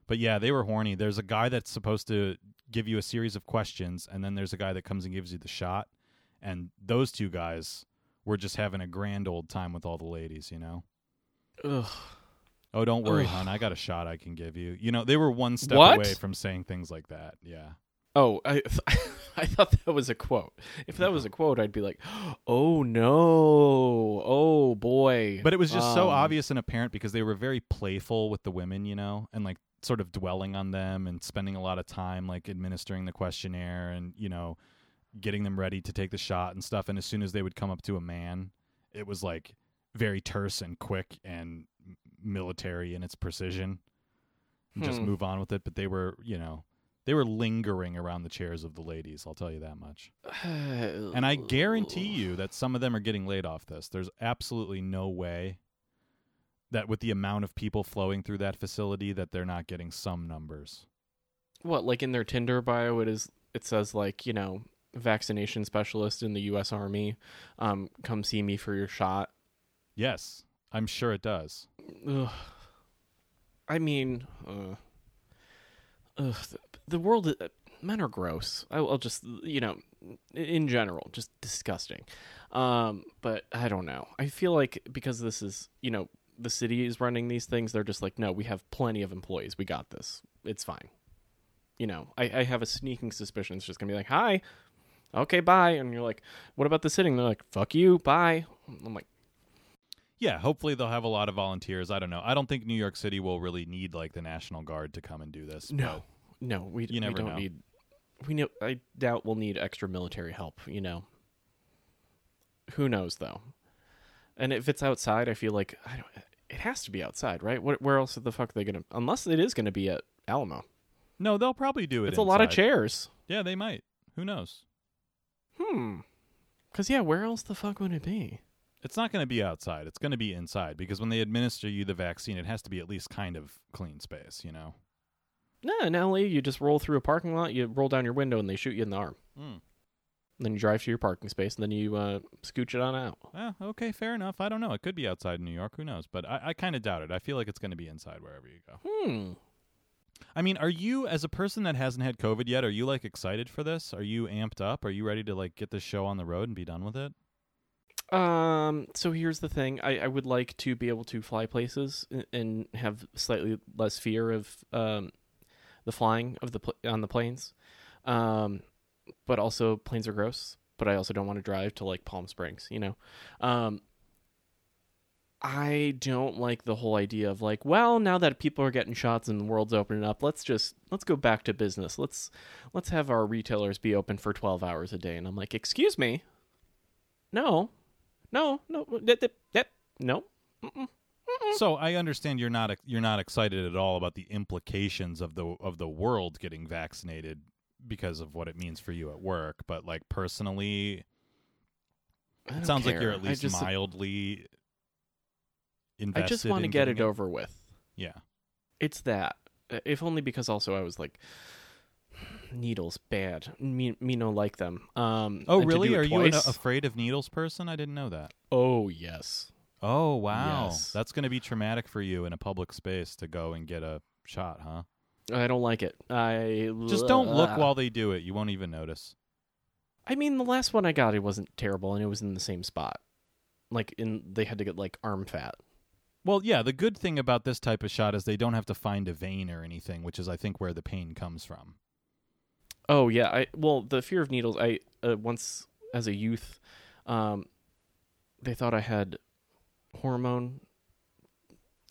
But yeah, they were horny. There's a guy that's supposed to give you a series of questions, and then there's a guy that comes and gives you the shot. And those two guys were just having a grand old time with all the ladies, you know? Ugh. Oh, don't worry, Ugh. hon. I got a shot I can give you. You know, they were one step What? away from saying things like that. Yeah. Oh, I I thought that was a quote. If that was a quote, I'd be like, "Oh no, oh boy." But it was just so Um, obvious and apparent because they were very playful with the women, you know, and like sort of dwelling on them and spending a lot of time like administering the questionnaire and, you know, getting them ready to take the shot and stuff. And as soon as they would come up to a man, it was like very terse and quick and military in its precision and just Hmm. move on with it. But they were, you know, they were lingering around the chairs of the ladies. I'll tell you that much. And I guarantee you that some of them are getting laid off this. There's absolutely no way that with the amount of people flowing through that facility that they're not getting some numbers. what like in their Tinder bio it is it says like, you know, vaccination specialist in the US Army. Um come see me for your shot. Yes, I'm sure it does. Ugh. I mean, uh, ugh, the, the world uh, men are gross. I, I'll just, you know, in general, just disgusting. Um, but I don't know. I feel like because this is, you know, the city is running these things, they're just like, no, we have plenty of employees. We got this. It's fine. You know, I, I have a sneaking suspicion it's just gonna be like, hi, okay, bye. And you're like, what about the sitting? They're like, fuck you, bye. I'm like, Yeah, hopefully they'll have a lot of volunteers. I don't know. I don't think New York City will really need like the National Guard to come and do this. no, no, we, You we never don't know. need. We know. I doubt we'll need extra military help. You know. Who knows though? And if it's outside, I feel like I don't. It has to be outside, right? What, where else the fuck are they gonna? Unless it is gonna be at Alamo. No, they'll probably do it. It's a lot of chairs. Yeah, they might. Who knows? Hmm. Cause yeah, where else the fuck would it be? It's not going to be outside. It's going to be inside because when they administer you the vaccine, it has to be at least kind of clean space, you know. No, in LA, you just roll through a parking lot, you roll down your window, and they shoot you in the arm. Mm. Then you drive to your parking space, and then you uh, scooch it on out. Well, okay, fair enough. I don't know. It could be outside in New York. Who knows? But I, I kind of doubt it. I feel like it's going to be inside wherever you go. Hmm. I mean, are you, as a person that hasn't had COVID yet, are you like excited for this? Are you amped up? Are you ready to like get this show on the road and be done with it? Um. So here's the thing. I, I would like to be able to fly places and, and have slightly less fear of um, the flying of the pl- on the planes. Um, but also planes are gross. But I also don't want to drive to like Palm Springs. You know. Um. I don't like the whole idea of like, well, now that people are getting shots and the world's opening up, let's just let's go back to business. Let's let's have our retailers be open for 12 hours a day. And I'm like, "Excuse me? No. No, no. That, that, that, no. Mm-mm. So I understand you're not you're not excited at all about the implications of the of the world getting vaccinated because of what it means for you at work, but like personally, it sounds like you're at least just, mildly invested. I just want to get it getting over with. Yeah. It's that. Uh, If only because also I was like, needles bad. Me, me no like them. Um. Oh, really? it Are you an afraid of needles person? I didn't know that. Oh yes. Oh, wow. Yes. That's going to be traumatic for you in a public space to go and get a shot, huh? I don't like it. I Just don't look while they do it. You won't even notice. I mean, the last one I got, it wasn't terrible, and it was in the same spot. Like in, they had to get like arm fat. Well, yeah, the good thing about this type of shot is they don't have to find a vein or anything, which is I think where the pain comes from. Oh yeah, I well the fear of needles. I uh, once as a youth, um, they thought I had hormone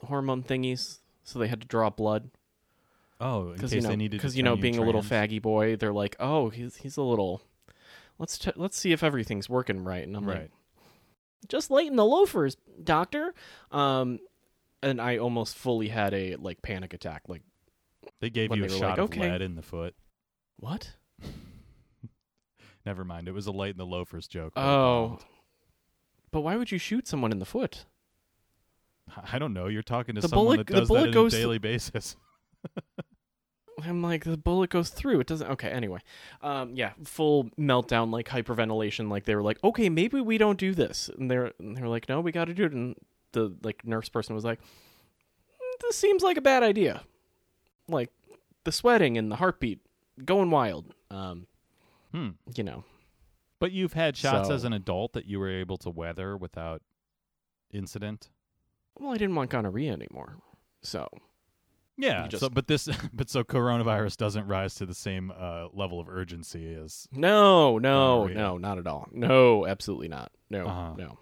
hormone thingies, so they had to draw blood Oh, in because case you know because you know being a little faggy boy, they're like, oh he's he's a little. Let's ch- let's see if everything's working right, and I'm Right. like, just lighten the loafers, doctor. Um, and I almost fully had a like panic attack. Like They gave you a they were shot like, of okay. lead in the foot. what? Never mind. It was a light in the loafers joke. Oh, but why would you shoot someone in the foot? I don't know. You're talking to The someone bullet- that does that on a th- daily basis. I'm like the bullet goes through. It doesn't. Okay. Anyway, um, yeah, full meltdown, like hyperventilation. Like they were like, okay, maybe we don't do this, and they're and they're like, no, we got to do it. And the like nurse person was like, "Mm, this seems like a bad idea. Like the sweating and the heartbeat going wild. Um, Hmm. you know, But you've had shots So- as an adult that you were able to weather without incident. well, I didn't want gonorrhea anymore, so Yeah. You so, but this, but so coronavirus doesn't rise to the same uh, level of urgency as. no, no, no, not at all. No, absolutely not. No, Uh-huh. no,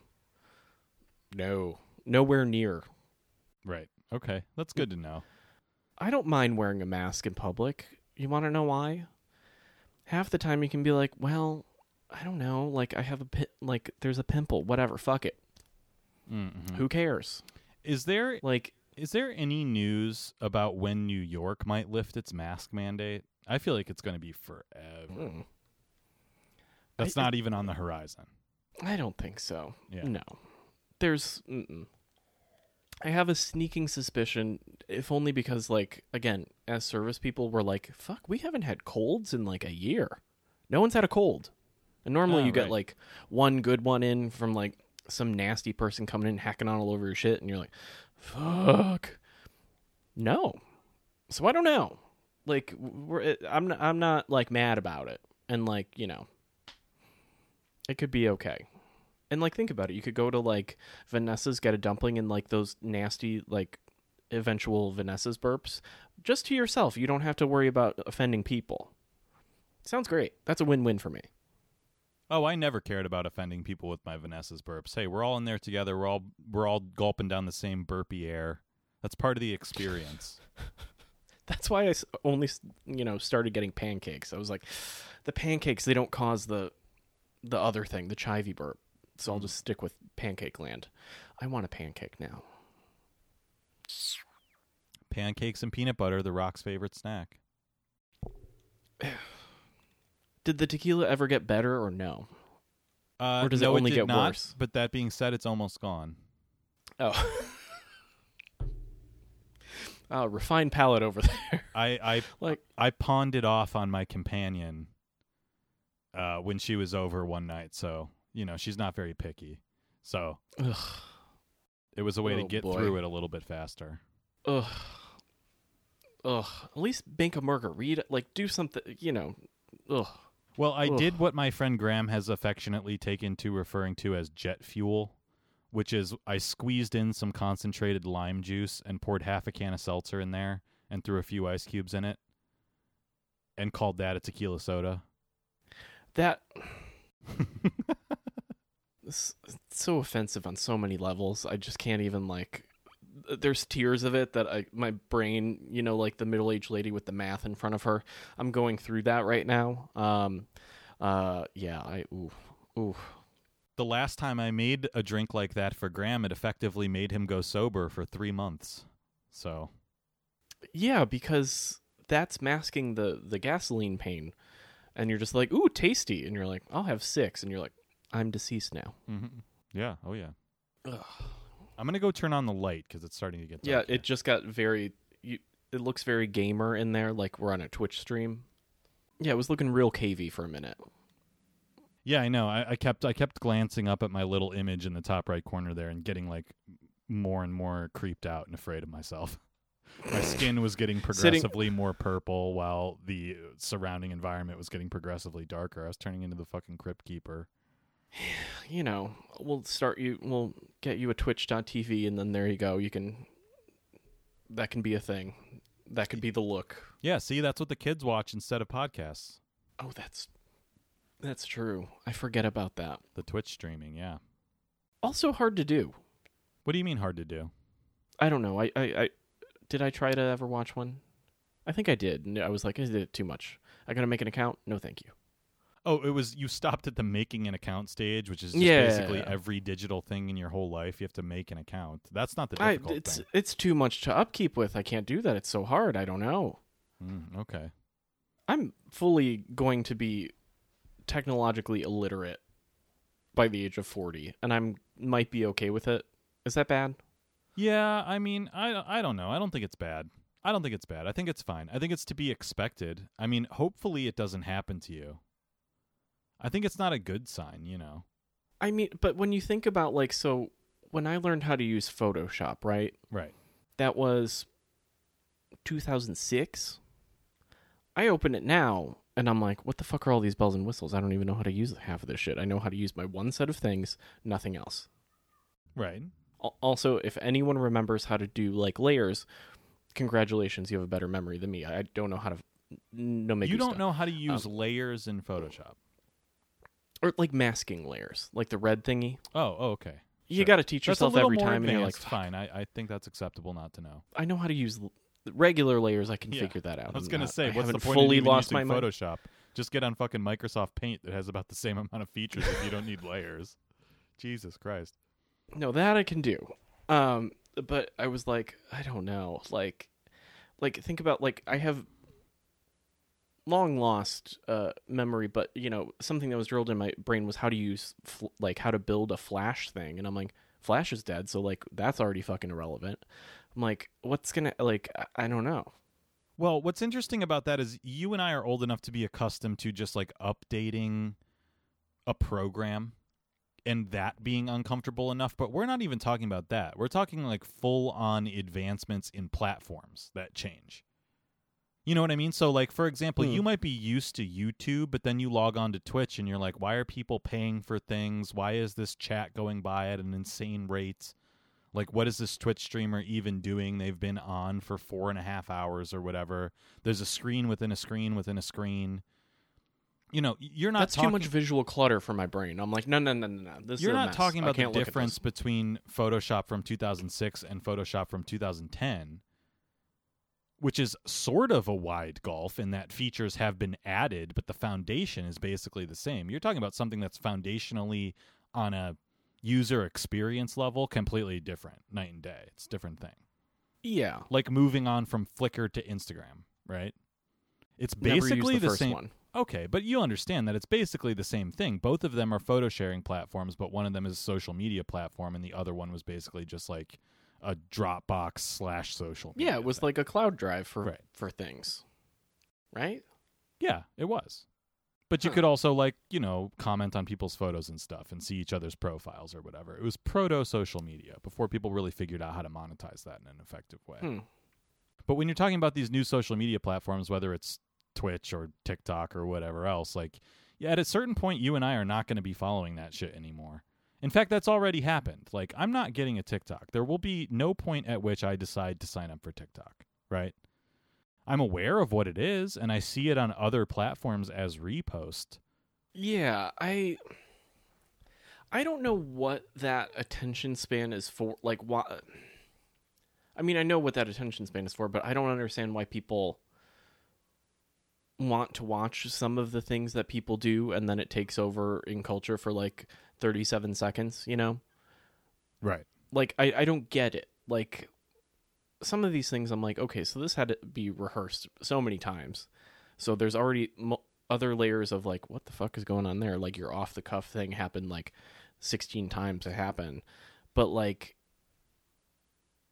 no, nowhere near. Right. Okay. That's good to know. I don't mind wearing a mask in public. You want to know why? Half the time you can be like, well, I don't know, like I have a pi- like there's a pimple, whatever, fuck it. Mm-hmm. Who cares? Is there Like is there any news about when New York might lift its mask mandate? I feel like it's going to be forever. mm, That's I- not even on the horizon. I don't think so. Yeah. No. There's mm-mm. I have a sneaking suspicion if only because like again, as service people we're like, fuck, we haven't had colds in like a year. No one's had a cold. And normally Oh, you get like one good one in from like some nasty person coming in hacking on all over your shit and you're like, fuck. No. So I don't know. Like I'm not, I'm not like mad about it. And like, you know, It could be okay. And like think about it, you could go to like Vanessa's get a dumpling and like those nasty like eventual Vanessa's burps just to yourself. You don't have to worry about offending people. Sounds great. That's a win-win for me. Oh, I never cared about offending people with my Vanessa's burps. Hey, we're all in there together. We're all we're all gulping down the same burpy air. That's part of the experience. That's why I only you know started getting pancakes. I was like, the pancakes they don't cause the the other thing, the chivy burp. So I'll mm. just stick with pancake land. I want a pancake now. Pancakes and peanut butter, the Rock's favorite snack. Did the tequila ever get better or no? Uh, Or does it only did get not, worse? But that being said, it's almost gone. Oh. oh, refined palate over there. I I like I pawned it off on my companion uh, when she was over one night. So you know she's not very picky. So ugh, it was a way to Oh, get boy. through it a little bit faster. ugh. Ugh. At least make a margarita. Like do something, you know. Ugh. Well, I Ugh. did what my friend Graham has affectionately taken to referring to as jet fuel, which is I squeezed in some concentrated lime juice and poured half a can of seltzer in there and threw a few ice cubes in it and called that a tequila soda. That it's, it's so offensive on so many levels. I just can't even like. There's tears of it that I my brain, you know, like the middle aged lady with the math in front of her. I'm going through that right now. Um, uh, yeah, I ooh, ooh. The last time I made a drink like that for Graham, it effectively made him go sober for three months. So, Yeah, because that's masking the the gasoline pain, and you're just like, ooh, tasty, and you're like, I'll have six, and you're like, I'm deceased now. mhm. yeah, oh yeah. Ugh. I'm gonna go turn on the light because it's starting to get Yeah, dark here. it just got very. You, it looks very gamer in there, like we're on a Twitch stream. Yeah, it was looking real cavey for a minute. Yeah, I know. I, I kept I kept glancing up at my little image in the top right corner there and getting like more and more creeped out and afraid of myself. My skin was getting Sitting- progressively more purple while the surrounding environment was getting progressively darker. I was turning into the fucking crypt keeper. You know, we'll start you. We'll get you a Twitch.tv, and then there you go. You can. That can be a thing. That could be the look. Yeah, see, that's what the kids watch instead of podcasts. Oh, that's that's true. I forget about that. The Twitch streaming, yeah. Also hard to do. What do you mean hard to do? I don't know. I, I, I did I try to ever watch one? I think I did. I was like, I did it too much. I gotta make an account. No, thank you. Oh, it was you stopped at the making an account stage, which is just Yeah. basically every digital thing in your whole life. You have to make an account. That's not the I, difficult it's thing. it's too much to upkeep with. I can't do that. It's so hard. I don't know. Mm, okay. I'm fully going to be technologically illiterate by the age of 40 and I'm might be okay with it. Is that bad? Yeah, I mean, I I don't know. I don't think it's bad. I don't think it's bad. I think it's fine. I think it's to be expected. I mean, hopefully it doesn't happen to you. I think it's not a good sign, you know. I mean, but when you think about like so when I learned how to use Photoshop, right? Right. That was 2006. I open it now and I'm like, what the fuck are all these bells and whistles? I don't even know how to use half of this shit. I know how to use my one set of things, nothing else. Right. Also, if anyone remembers how to do like layers, congratulations, you have a better memory than me. I don't know how to no make you don't stuff. know how to use um, layers in Photoshop. Or like masking layers, like the red thingy. Oh, oh okay. You Sure. got to teach That's a yourself every more time, and you're like, "Fuck, fine. I, I think that's acceptable not to know. I know how to use l- regular layers. I can Yeah. figure that out. I was gonna not- say, I what's the point fully of lost using my mind. Photoshop? Just get on fucking Microsoft Paint that has about the same amount of features if you don't need layers. Jesus Christ. No, that I can do. Um, but I was like, I don't know. Like, like think about like I have long lost uh memory, but you know something that was drilled in my brain was how to use fl- like how to build a Flash thing, and I'm like, Flash is dead, so like that's already fucking irrelevant. I'm like, what's gonna like? I, I don't know. Well, what's interesting about that is you and I are old enough to be accustomed to just like updating a program and that being uncomfortable enough, but we're not even talking about that. We're talking like full on advancements in platforms that change. You know what I mean? So, like, for example, Hmm. you might be used to YouTube, but then you log on to Twitch and you're like, why are people paying for things? Why is this chat going by at an insane rate? Like, what is this Twitch streamer even doing? They've been on for four and a half hours or whatever. There's a screen within a screen within a screen. You know, you're not That's talking, too much visual clutter for my brain. I'm like, no, no, no, no, no. This You're is not mess. talking about the can't look at difference between Photoshop from 2006 and Photoshop from 2010, which is sort of a wide gulf in that features have been added, but the foundation is basically the same. You're talking about something that's foundationally on a user experience level completely different, night and day. It's a different thing. Yeah, Like moving on from Flickr to Instagram, right? It's basically the, the same. one. Okay, but you understand that it's basically the same thing. Both of them are photo sharing platforms, but one of them is a social media platform, and the other one was basically just like a Dropbox slash social. Yeah, it was thing. like a cloud drive for Right. for things, right? yeah, it was. But you Huh. could also like you know comment on people's photos and stuff, and see each other's profiles or whatever. It was proto social media before people really figured out how to monetize that in an effective way. Hmm. But when you're talking about these new social media platforms, whether it's Twitch or TikTok or whatever else, like, yeah, at a certain point, you and I are not going to be following that shit anymore. In fact, that's already happened. Like, I'm not getting a TikTok. There will be no point at which I decide to sign up for TikTok, right? I'm aware of what it is, and I see it on other platforms as repost. Yeah, I I don't know what that attention span is for. Like, why? I mean, I know what that attention span is for, but I don't understand why people want to watch some of the things that people do, and then it takes over in culture for like thirty-seven seconds. You know, Right. like I I don't get it. Like some of these things, I'm like, okay, so this had to be rehearsed so many times. So there's already mo- other layers of like, what the fuck is going on there? Like your off the cuff thing happened like 16 times to happen, but like,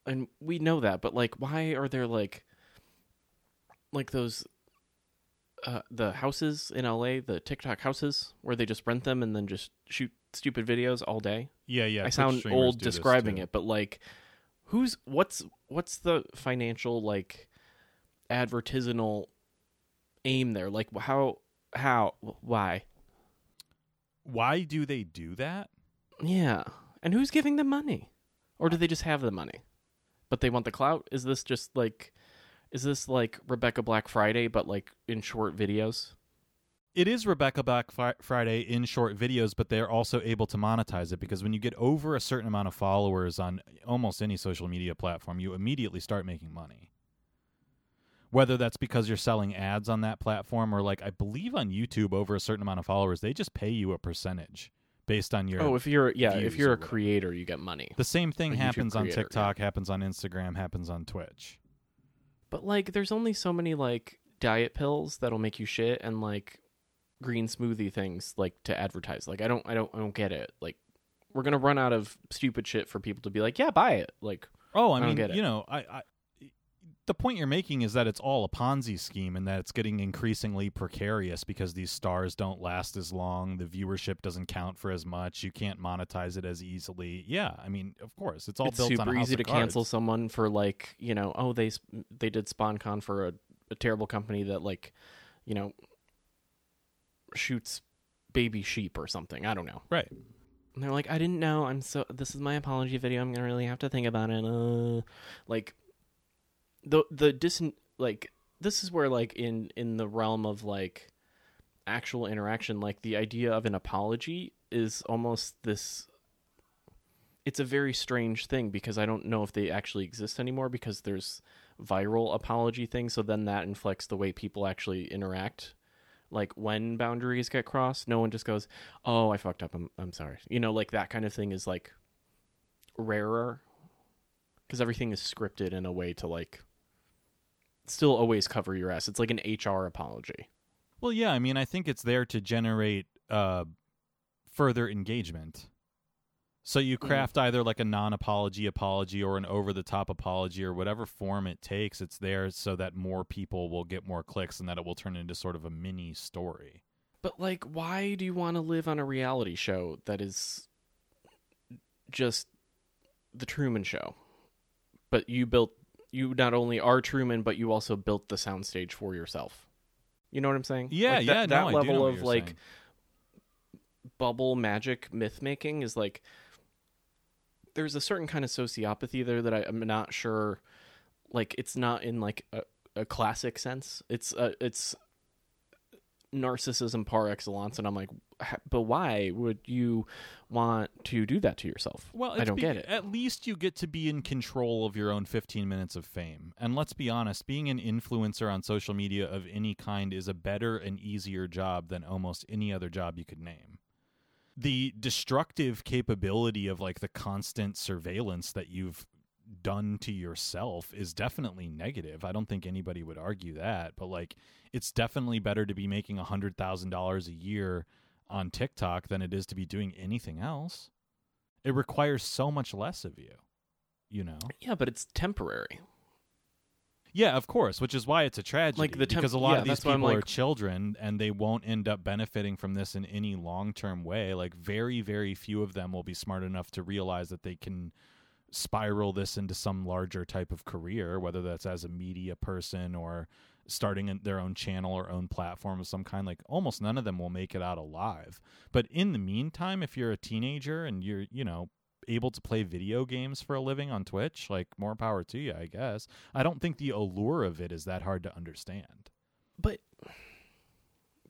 and we know that, but like, why are there like, like those, uh, the houses in LA, the TikTok houses where they just rent them and then just shoot stupid videos all day? Yeah, yeah. I sound old describing it, but like, who's what's what's the financial like advertisanal aim there? Like, how how why? Why do they do that? Yeah, and who's giving them money, or do they just have the money, but they want the clout? Is this just like, is this like Rebecca Black Friday, but like in short videos? It is Rebecca Black Friday in short videos, but they're also able to monetize it because when you get over a certain amount of followers on almost any social media platform, you immediately start making money. Whether that's because you're selling ads on that platform or, like, I believe on YouTube, over a certain amount of followers, they just pay you a percentage based on your. oh, if you're yeah, if you're a creator, you get money. the same thing a happens on creator, yeah. TikTok, happens on Instagram, happens on Twitch. But like, there's only so many like diet pills that'll make you shit, and like green smoothie things like to advertise. Like, I don't, I don't, I don't get it. Like, we're gonna run out of stupid shit for people to be like, yeah, buy it. Like, Oh, I, I mean, you know, I, I the point you're making is that it's all a Ponzi scheme and that it's getting increasingly precarious because these stars don't last as long, the viewership doesn't count for as much, you can't monetize it as easily. Yeah, I mean, of course, it's all it's built on super house easy to cancel someone for like, you know, oh they they did sponcon for a, a terrible company that like, you know, shoots baby sheep or something. I don't know. Right. And they're like, I didn't know. I'm so. This is my apology video. I'm gonna really have to think about it. Uh, like, the the dis like this is where like in in the realm of like actual interaction, like the idea of an apology is almost this. It's a very strange thing because I don't know if they actually exist anymore because there's viral apology things. So then that inflects the way people actually interact like when boundaries get crossed no one just goes oh i fucked up. I'm, I'm sorry. You know like that kind of thing is like rarer because everything is scripted in a way to like still always cover your ass. It's like an hr apology. Well, yeah, I mean, I think it's there to generate uh, further engagement. So you Mm. craft either like a non-apology apology or an over-the-top apology or whatever form it takes. It's there so that more people will get more clicks and that it will turn into sort of a mini story. but like why do you want to live on a reality show that is just the truman show but you built you not only are Truman, but you also built the soundstage for yourself. You know what I'm saying? Yeah, Like, yeah, That, no, that do level of like saying. bubble magic myth making is like there's a certain kind of sociopathy there that I, I'm not sure. Like it's not in like a, a classic sense. It's uh, it's narcissism par excellence, and I'm like, but why would you want to do that to yourself? Well, I don't be- get it. At least you get to be in control of your own 15 minutes of fame. And let's be honest, being an influencer on social media of any kind is a better and easier job than almost any other job you could name. The destructive capability of like the constant surveillance that you've done to yourself is definitely negative. I don't think anybody would argue that, but like it's definitely better to be making a $100,000 a year on TikTok than it is to be doing anything else. It requires so much less of you, you know. Yeah, but it's temporary. Yeah, of course, which is why it's a tragedy. Like the temp- because a lot yeah, of these that's why I'm people are children and they won't end up benefiting from this in any long term way. Like very, very few of them will be smart enough to realize that they can spiral this into some larger type of career, whether that's as a media person or starting their own channel or own platform of some kind. Like almost none of them will make it out alive. But in the meantime, if you're a teenager and you're, you know, able to play video games for a living on Twitch, like more power to you, I guess. I don't think the allure of it is that hard to understand. But,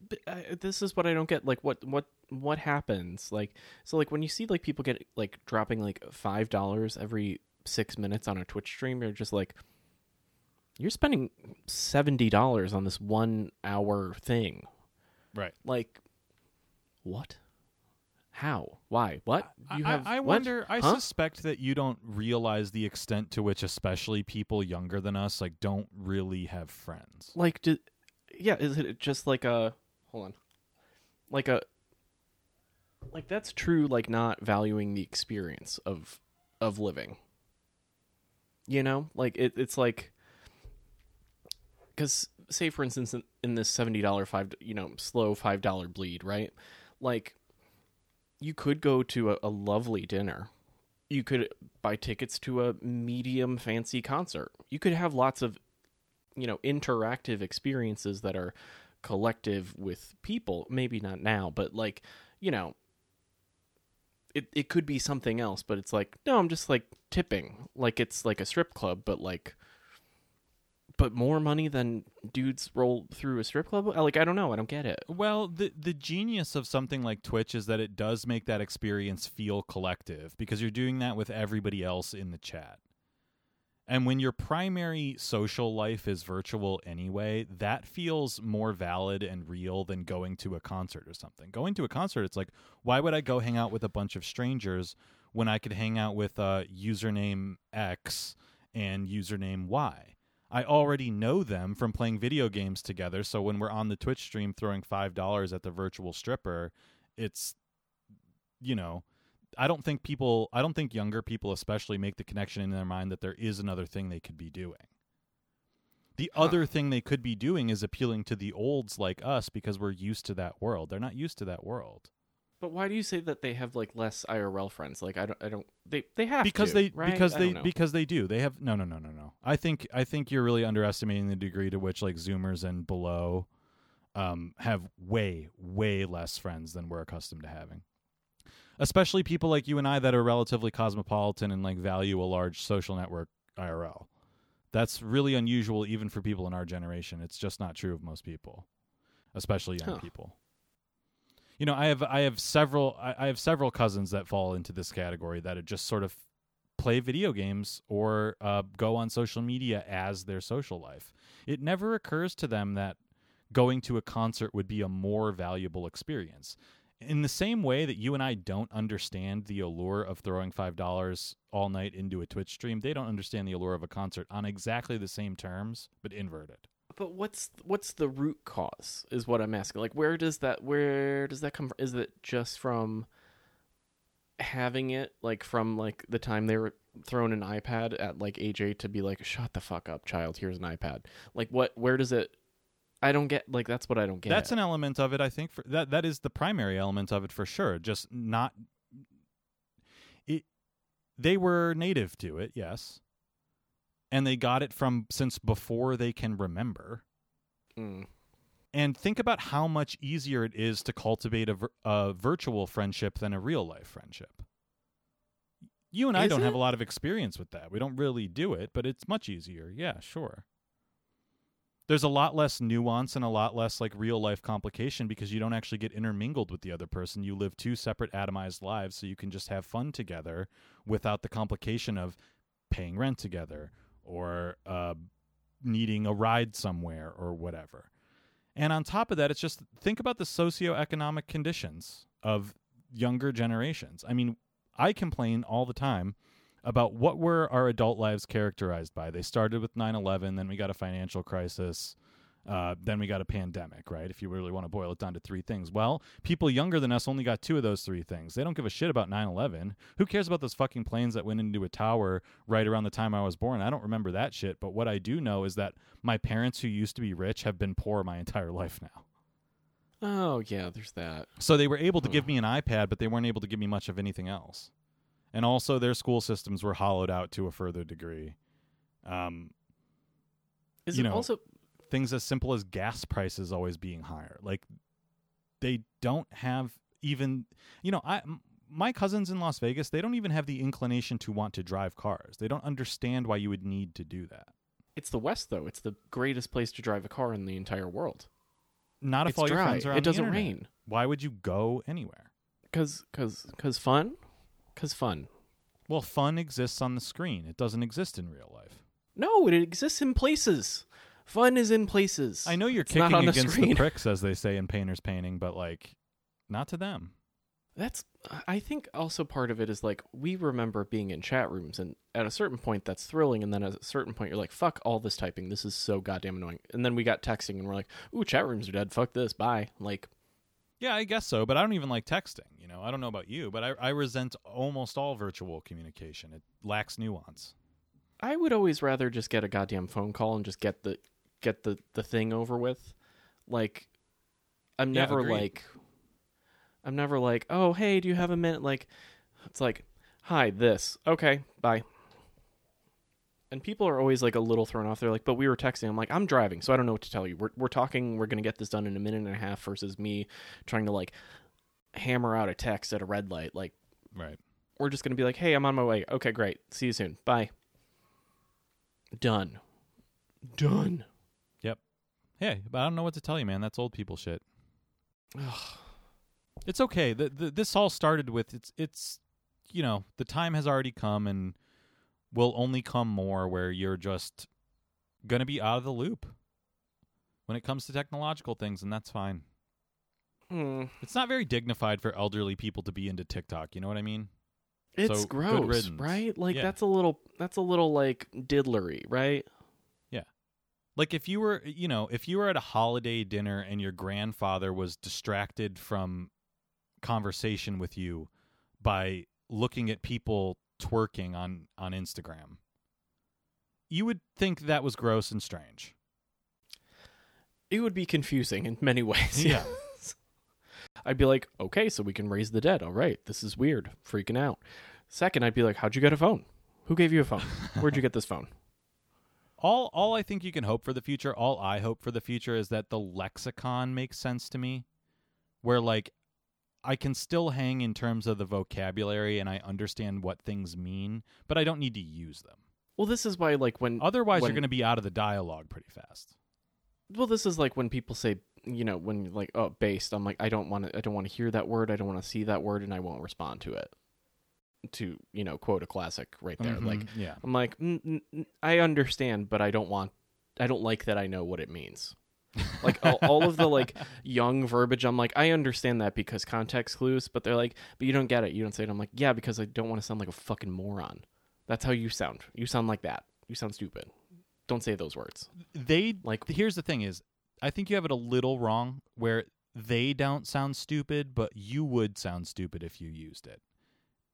but uh, this is what I don't get. Like, what what what happens? Like, so like when you see like people get like dropping like five dollars every six minutes on a Twitch stream, you're just like, you're spending seventy dollars on this one hour thing. Right. Like, what? How? Why? What? You I, have? I what? wonder. I Huh? suspect that you don't realize the extent to which, especially people younger than us, like don't really have friends. like do, yeah is it just like a hold on like a like that's true like not valuing the experience of of living you know like it, it's like because say for instance in, in this $70 five you know slow five dollar bleed right like you could go to a, a lovely dinner. You could buy tickets to a medium fancy concert. You could have lots of you know interactive experiences that are collective with people. Maybe not now but like you know it it could be something else but it's like no I'm just like tipping. Like it's like a strip club but like but more money than dudes roll through a strip club like I don't know I don't get it Well, the the genius of something like Twitch is that it does make that experience feel collective because you're doing that with everybody else in the chat. And when your primary social life is virtual anyway, that feels more valid and real than going to a concert or something. Going to a concert, it's like, why would I go hang out with a bunch of strangers when I could hang out with uh, username X and username Y? I already know them from playing video games together. So when we're on the Twitch stream throwing $5 at the virtual stripper, it's, you know, I don't think people, I don't think younger people especially make the connection in their mind that there is another thing they could be doing. The Huh. other thing they could be doing is appealing to the olds like us because we're used to that world. They're not used to that world. But why do you say that they have like less IRL friends? Like I don't I don't they they have because to, they right? because I they because they do. They have no no no no no. I think i think you're really underestimating the degree to which like zoomers and below um have way way less friends than we're accustomed to having. Especially people like you and i that are relatively cosmopolitan and like value a large social network irl that's really unusual even for people in our generation. It's just not true of most people especially young Huh. people you know i have i have several I, have several cousins that fall into this category that are just sort of play video games or uh, go on social media as their social life it never occurs to them that going to a concert would be a more valuable experience in the same way that you and I don't understand the allure of throwing $5 all night into a Twitch stream, they don't understand the allure of a concert on exactly the same terms, but inverted. But what's what's the root cause is what I'm asking. Like where does that where does that come from? Is it just from having it like from like the time they were thrown an iPad at like aj to be like shut the fuck up child here's an iPad. Like what where does it I don't get like that's what I don't get. That's an element of it, I think. For, that that is the primary element of it for sure. Just not it. They were native to it, yes, and they got it from since before they can remember. Mm. And think about how much easier it is to cultivate a, a virtual friendship than a real life friendship. You and I Is don't have a lot of experience with that. We don't really do it, but it's much easier. Yeah, sure. There's a lot less nuance and a lot less like real life complication because you don't actually get intermingled with the other person. You live two separate atomized lives so you can just have fun together without the complication of paying rent together or uh, needing a ride somewhere or whatever. And on top of that, it's just think about the socioeconomic conditions of younger generations. I mean, I complain all the time about what were our adult lives characterized by. They started with 9 11, then we got a financial crisis, uh, then we got a pandemic, right? If you really want to boil it down to three things. Well, people younger than us only got two of those three things. They don't give a shit about 9 11. Who cares about those fucking planes that went into a tower right around the time I was born? I don't remember that shit. But what I do know is that my parents who used to be rich have been poor my entire life now. Oh yeah, there's that. So they were able to give me an iPad, but they weren't able to give me much of anything else. And also, their school systems were hollowed out to a further degree. Um, Is it know, also things as simple as gas prices always being higher. Like they don't have even, you know, I my cousins in Las Vegas, they don't even have the inclination to want to drive cars. They don't understand why you would need to do that. it's the West though? It's the greatest place to drive a car in the entire world. Not if it's all dry. your friends are on it doesn't internet. rain. Why would you go anywhere? Cause, cause, cause fun. Cause fun. Well, fun exists on the screen. It doesn't exist in real life. No, it exists in places. Fun is in places. I know you're It's kicking against the pricks, as they say in painters painting, but like, not to them. That's I think also part of it is like we remember being in chat rooms and at a certain point that's thrilling and then at a certain point you're like fuck all this typing this is so goddamn annoying and then we got texting and we're like ooh chat rooms are dead fuck this bye like Yeah, I guess so, but I don't even like texting. You know, I don't know about you, but I, I resent almost all virtual communication. It lacks nuance. I would always rather just get a goddamn phone call and just get the get the the thing over with. Like I'm Yeah, never agreed. like I'm never like oh hey do you have a minute? Like it's like hi this. Okay bye. And people are always like a little thrown off. They're like but we were texting. I'm like i'm driving so i don't know what to tell you. We're, we're talking. We're gonna get this done in a minute and a half versus me trying to like hammer out a text at a red light. Like Right. we're just gonna be like hey i'm on my way. Okay great. See you soon. Bye. Done. Done Hey, but I don't know what to tell you, man. That's old people shit. It's okay. The, the, this all started with it's it's you know the time has already come and will only come more where you're just gonna be out of the loop when it comes to technological things, and that's fine. Hmm. It's not very dignified for elderly people to be into TikTok. You know what I mean? It's So, gross, right? Like Yeah. that's a little that's a little like diddlery, right? Like if you were, you know, if you were at a holiday dinner and your grandfather was distracted from conversation with you by looking at people twerking on on Instagram, you would think that was gross and strange. It would be confusing in many ways. Yeah. I'd be like, okay, so we can raise the dead. All right, this is weird. Freaking out. Second, I'd be like, how'd you get a phone? Who gave you a phone? Where'd you get this phone? All all I think you can hope for the future, all I hope for the future is that the lexicon makes sense to me. Where like I can still hang in terms of the vocabulary and I understand what things mean, but I don't need to use them. Well, this is why, like, when Otherwise, when- you're going to be out of the dialogue pretty fast. well, this is like when people say, you know, when like, oh, based. I'm like, I don't want to. I don't want to hear that word. I don't want to see that word, and I won't respond to it. To you know, quote a classic right there. Mhm, Like, yeah, I'm like, mm, mm, mm, I understand, but I don't want. I don't like that. I know what it means. Like all, all of the like young verbiage, I'm like, I understand that because context clues, but they're like, but you don't get it. You don't say it. I'm like, yeah, because I don't want to sound like a fucking moron. That's how you sound. You sound like that. You sound stupid. Don't say those words. they Like, here's the thing: is I think you have it a little wrong where they don't sound stupid, but you would sound stupid if you used it,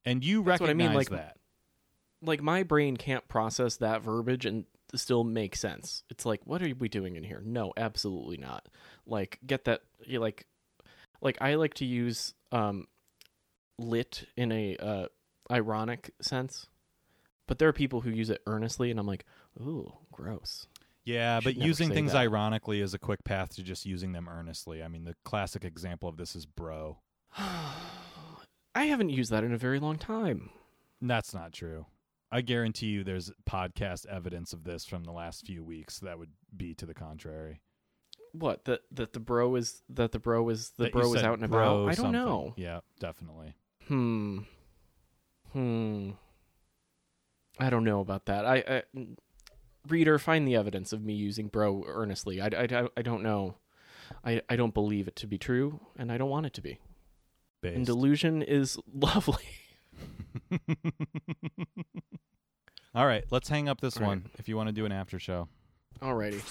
and you That's what I recognize mean, like- that. like my brain can't process that verbiage and still make sense. It's like, what are we doing in here? No, absolutely not. Like, get that. You like, like I like to use um, lit in a uh, ironic sense, But there are people who use it earnestly, and I'm like, ooh, gross. Yeah, but using things that. ironically is a quick path to just using them earnestly. I mean, the classic example of this is bro. I haven't used that in a very long time. That's not true. I guarantee you there's podcast evidence of this from the last few weeks that would be to the contrary. What that that the bro is that the bro is the That bro is out and bro about? I don't something. know. Yeah, definitely. Hmm. Hmm. I don't know about that. I, I reader find the evidence of me using bro earnestly. I, I, I don't know. I, I don't believe it to be true, and I don't want it to be. And delusion is lovely. All right, let's hang up this All right. one if you want to do an after show. Alrighty.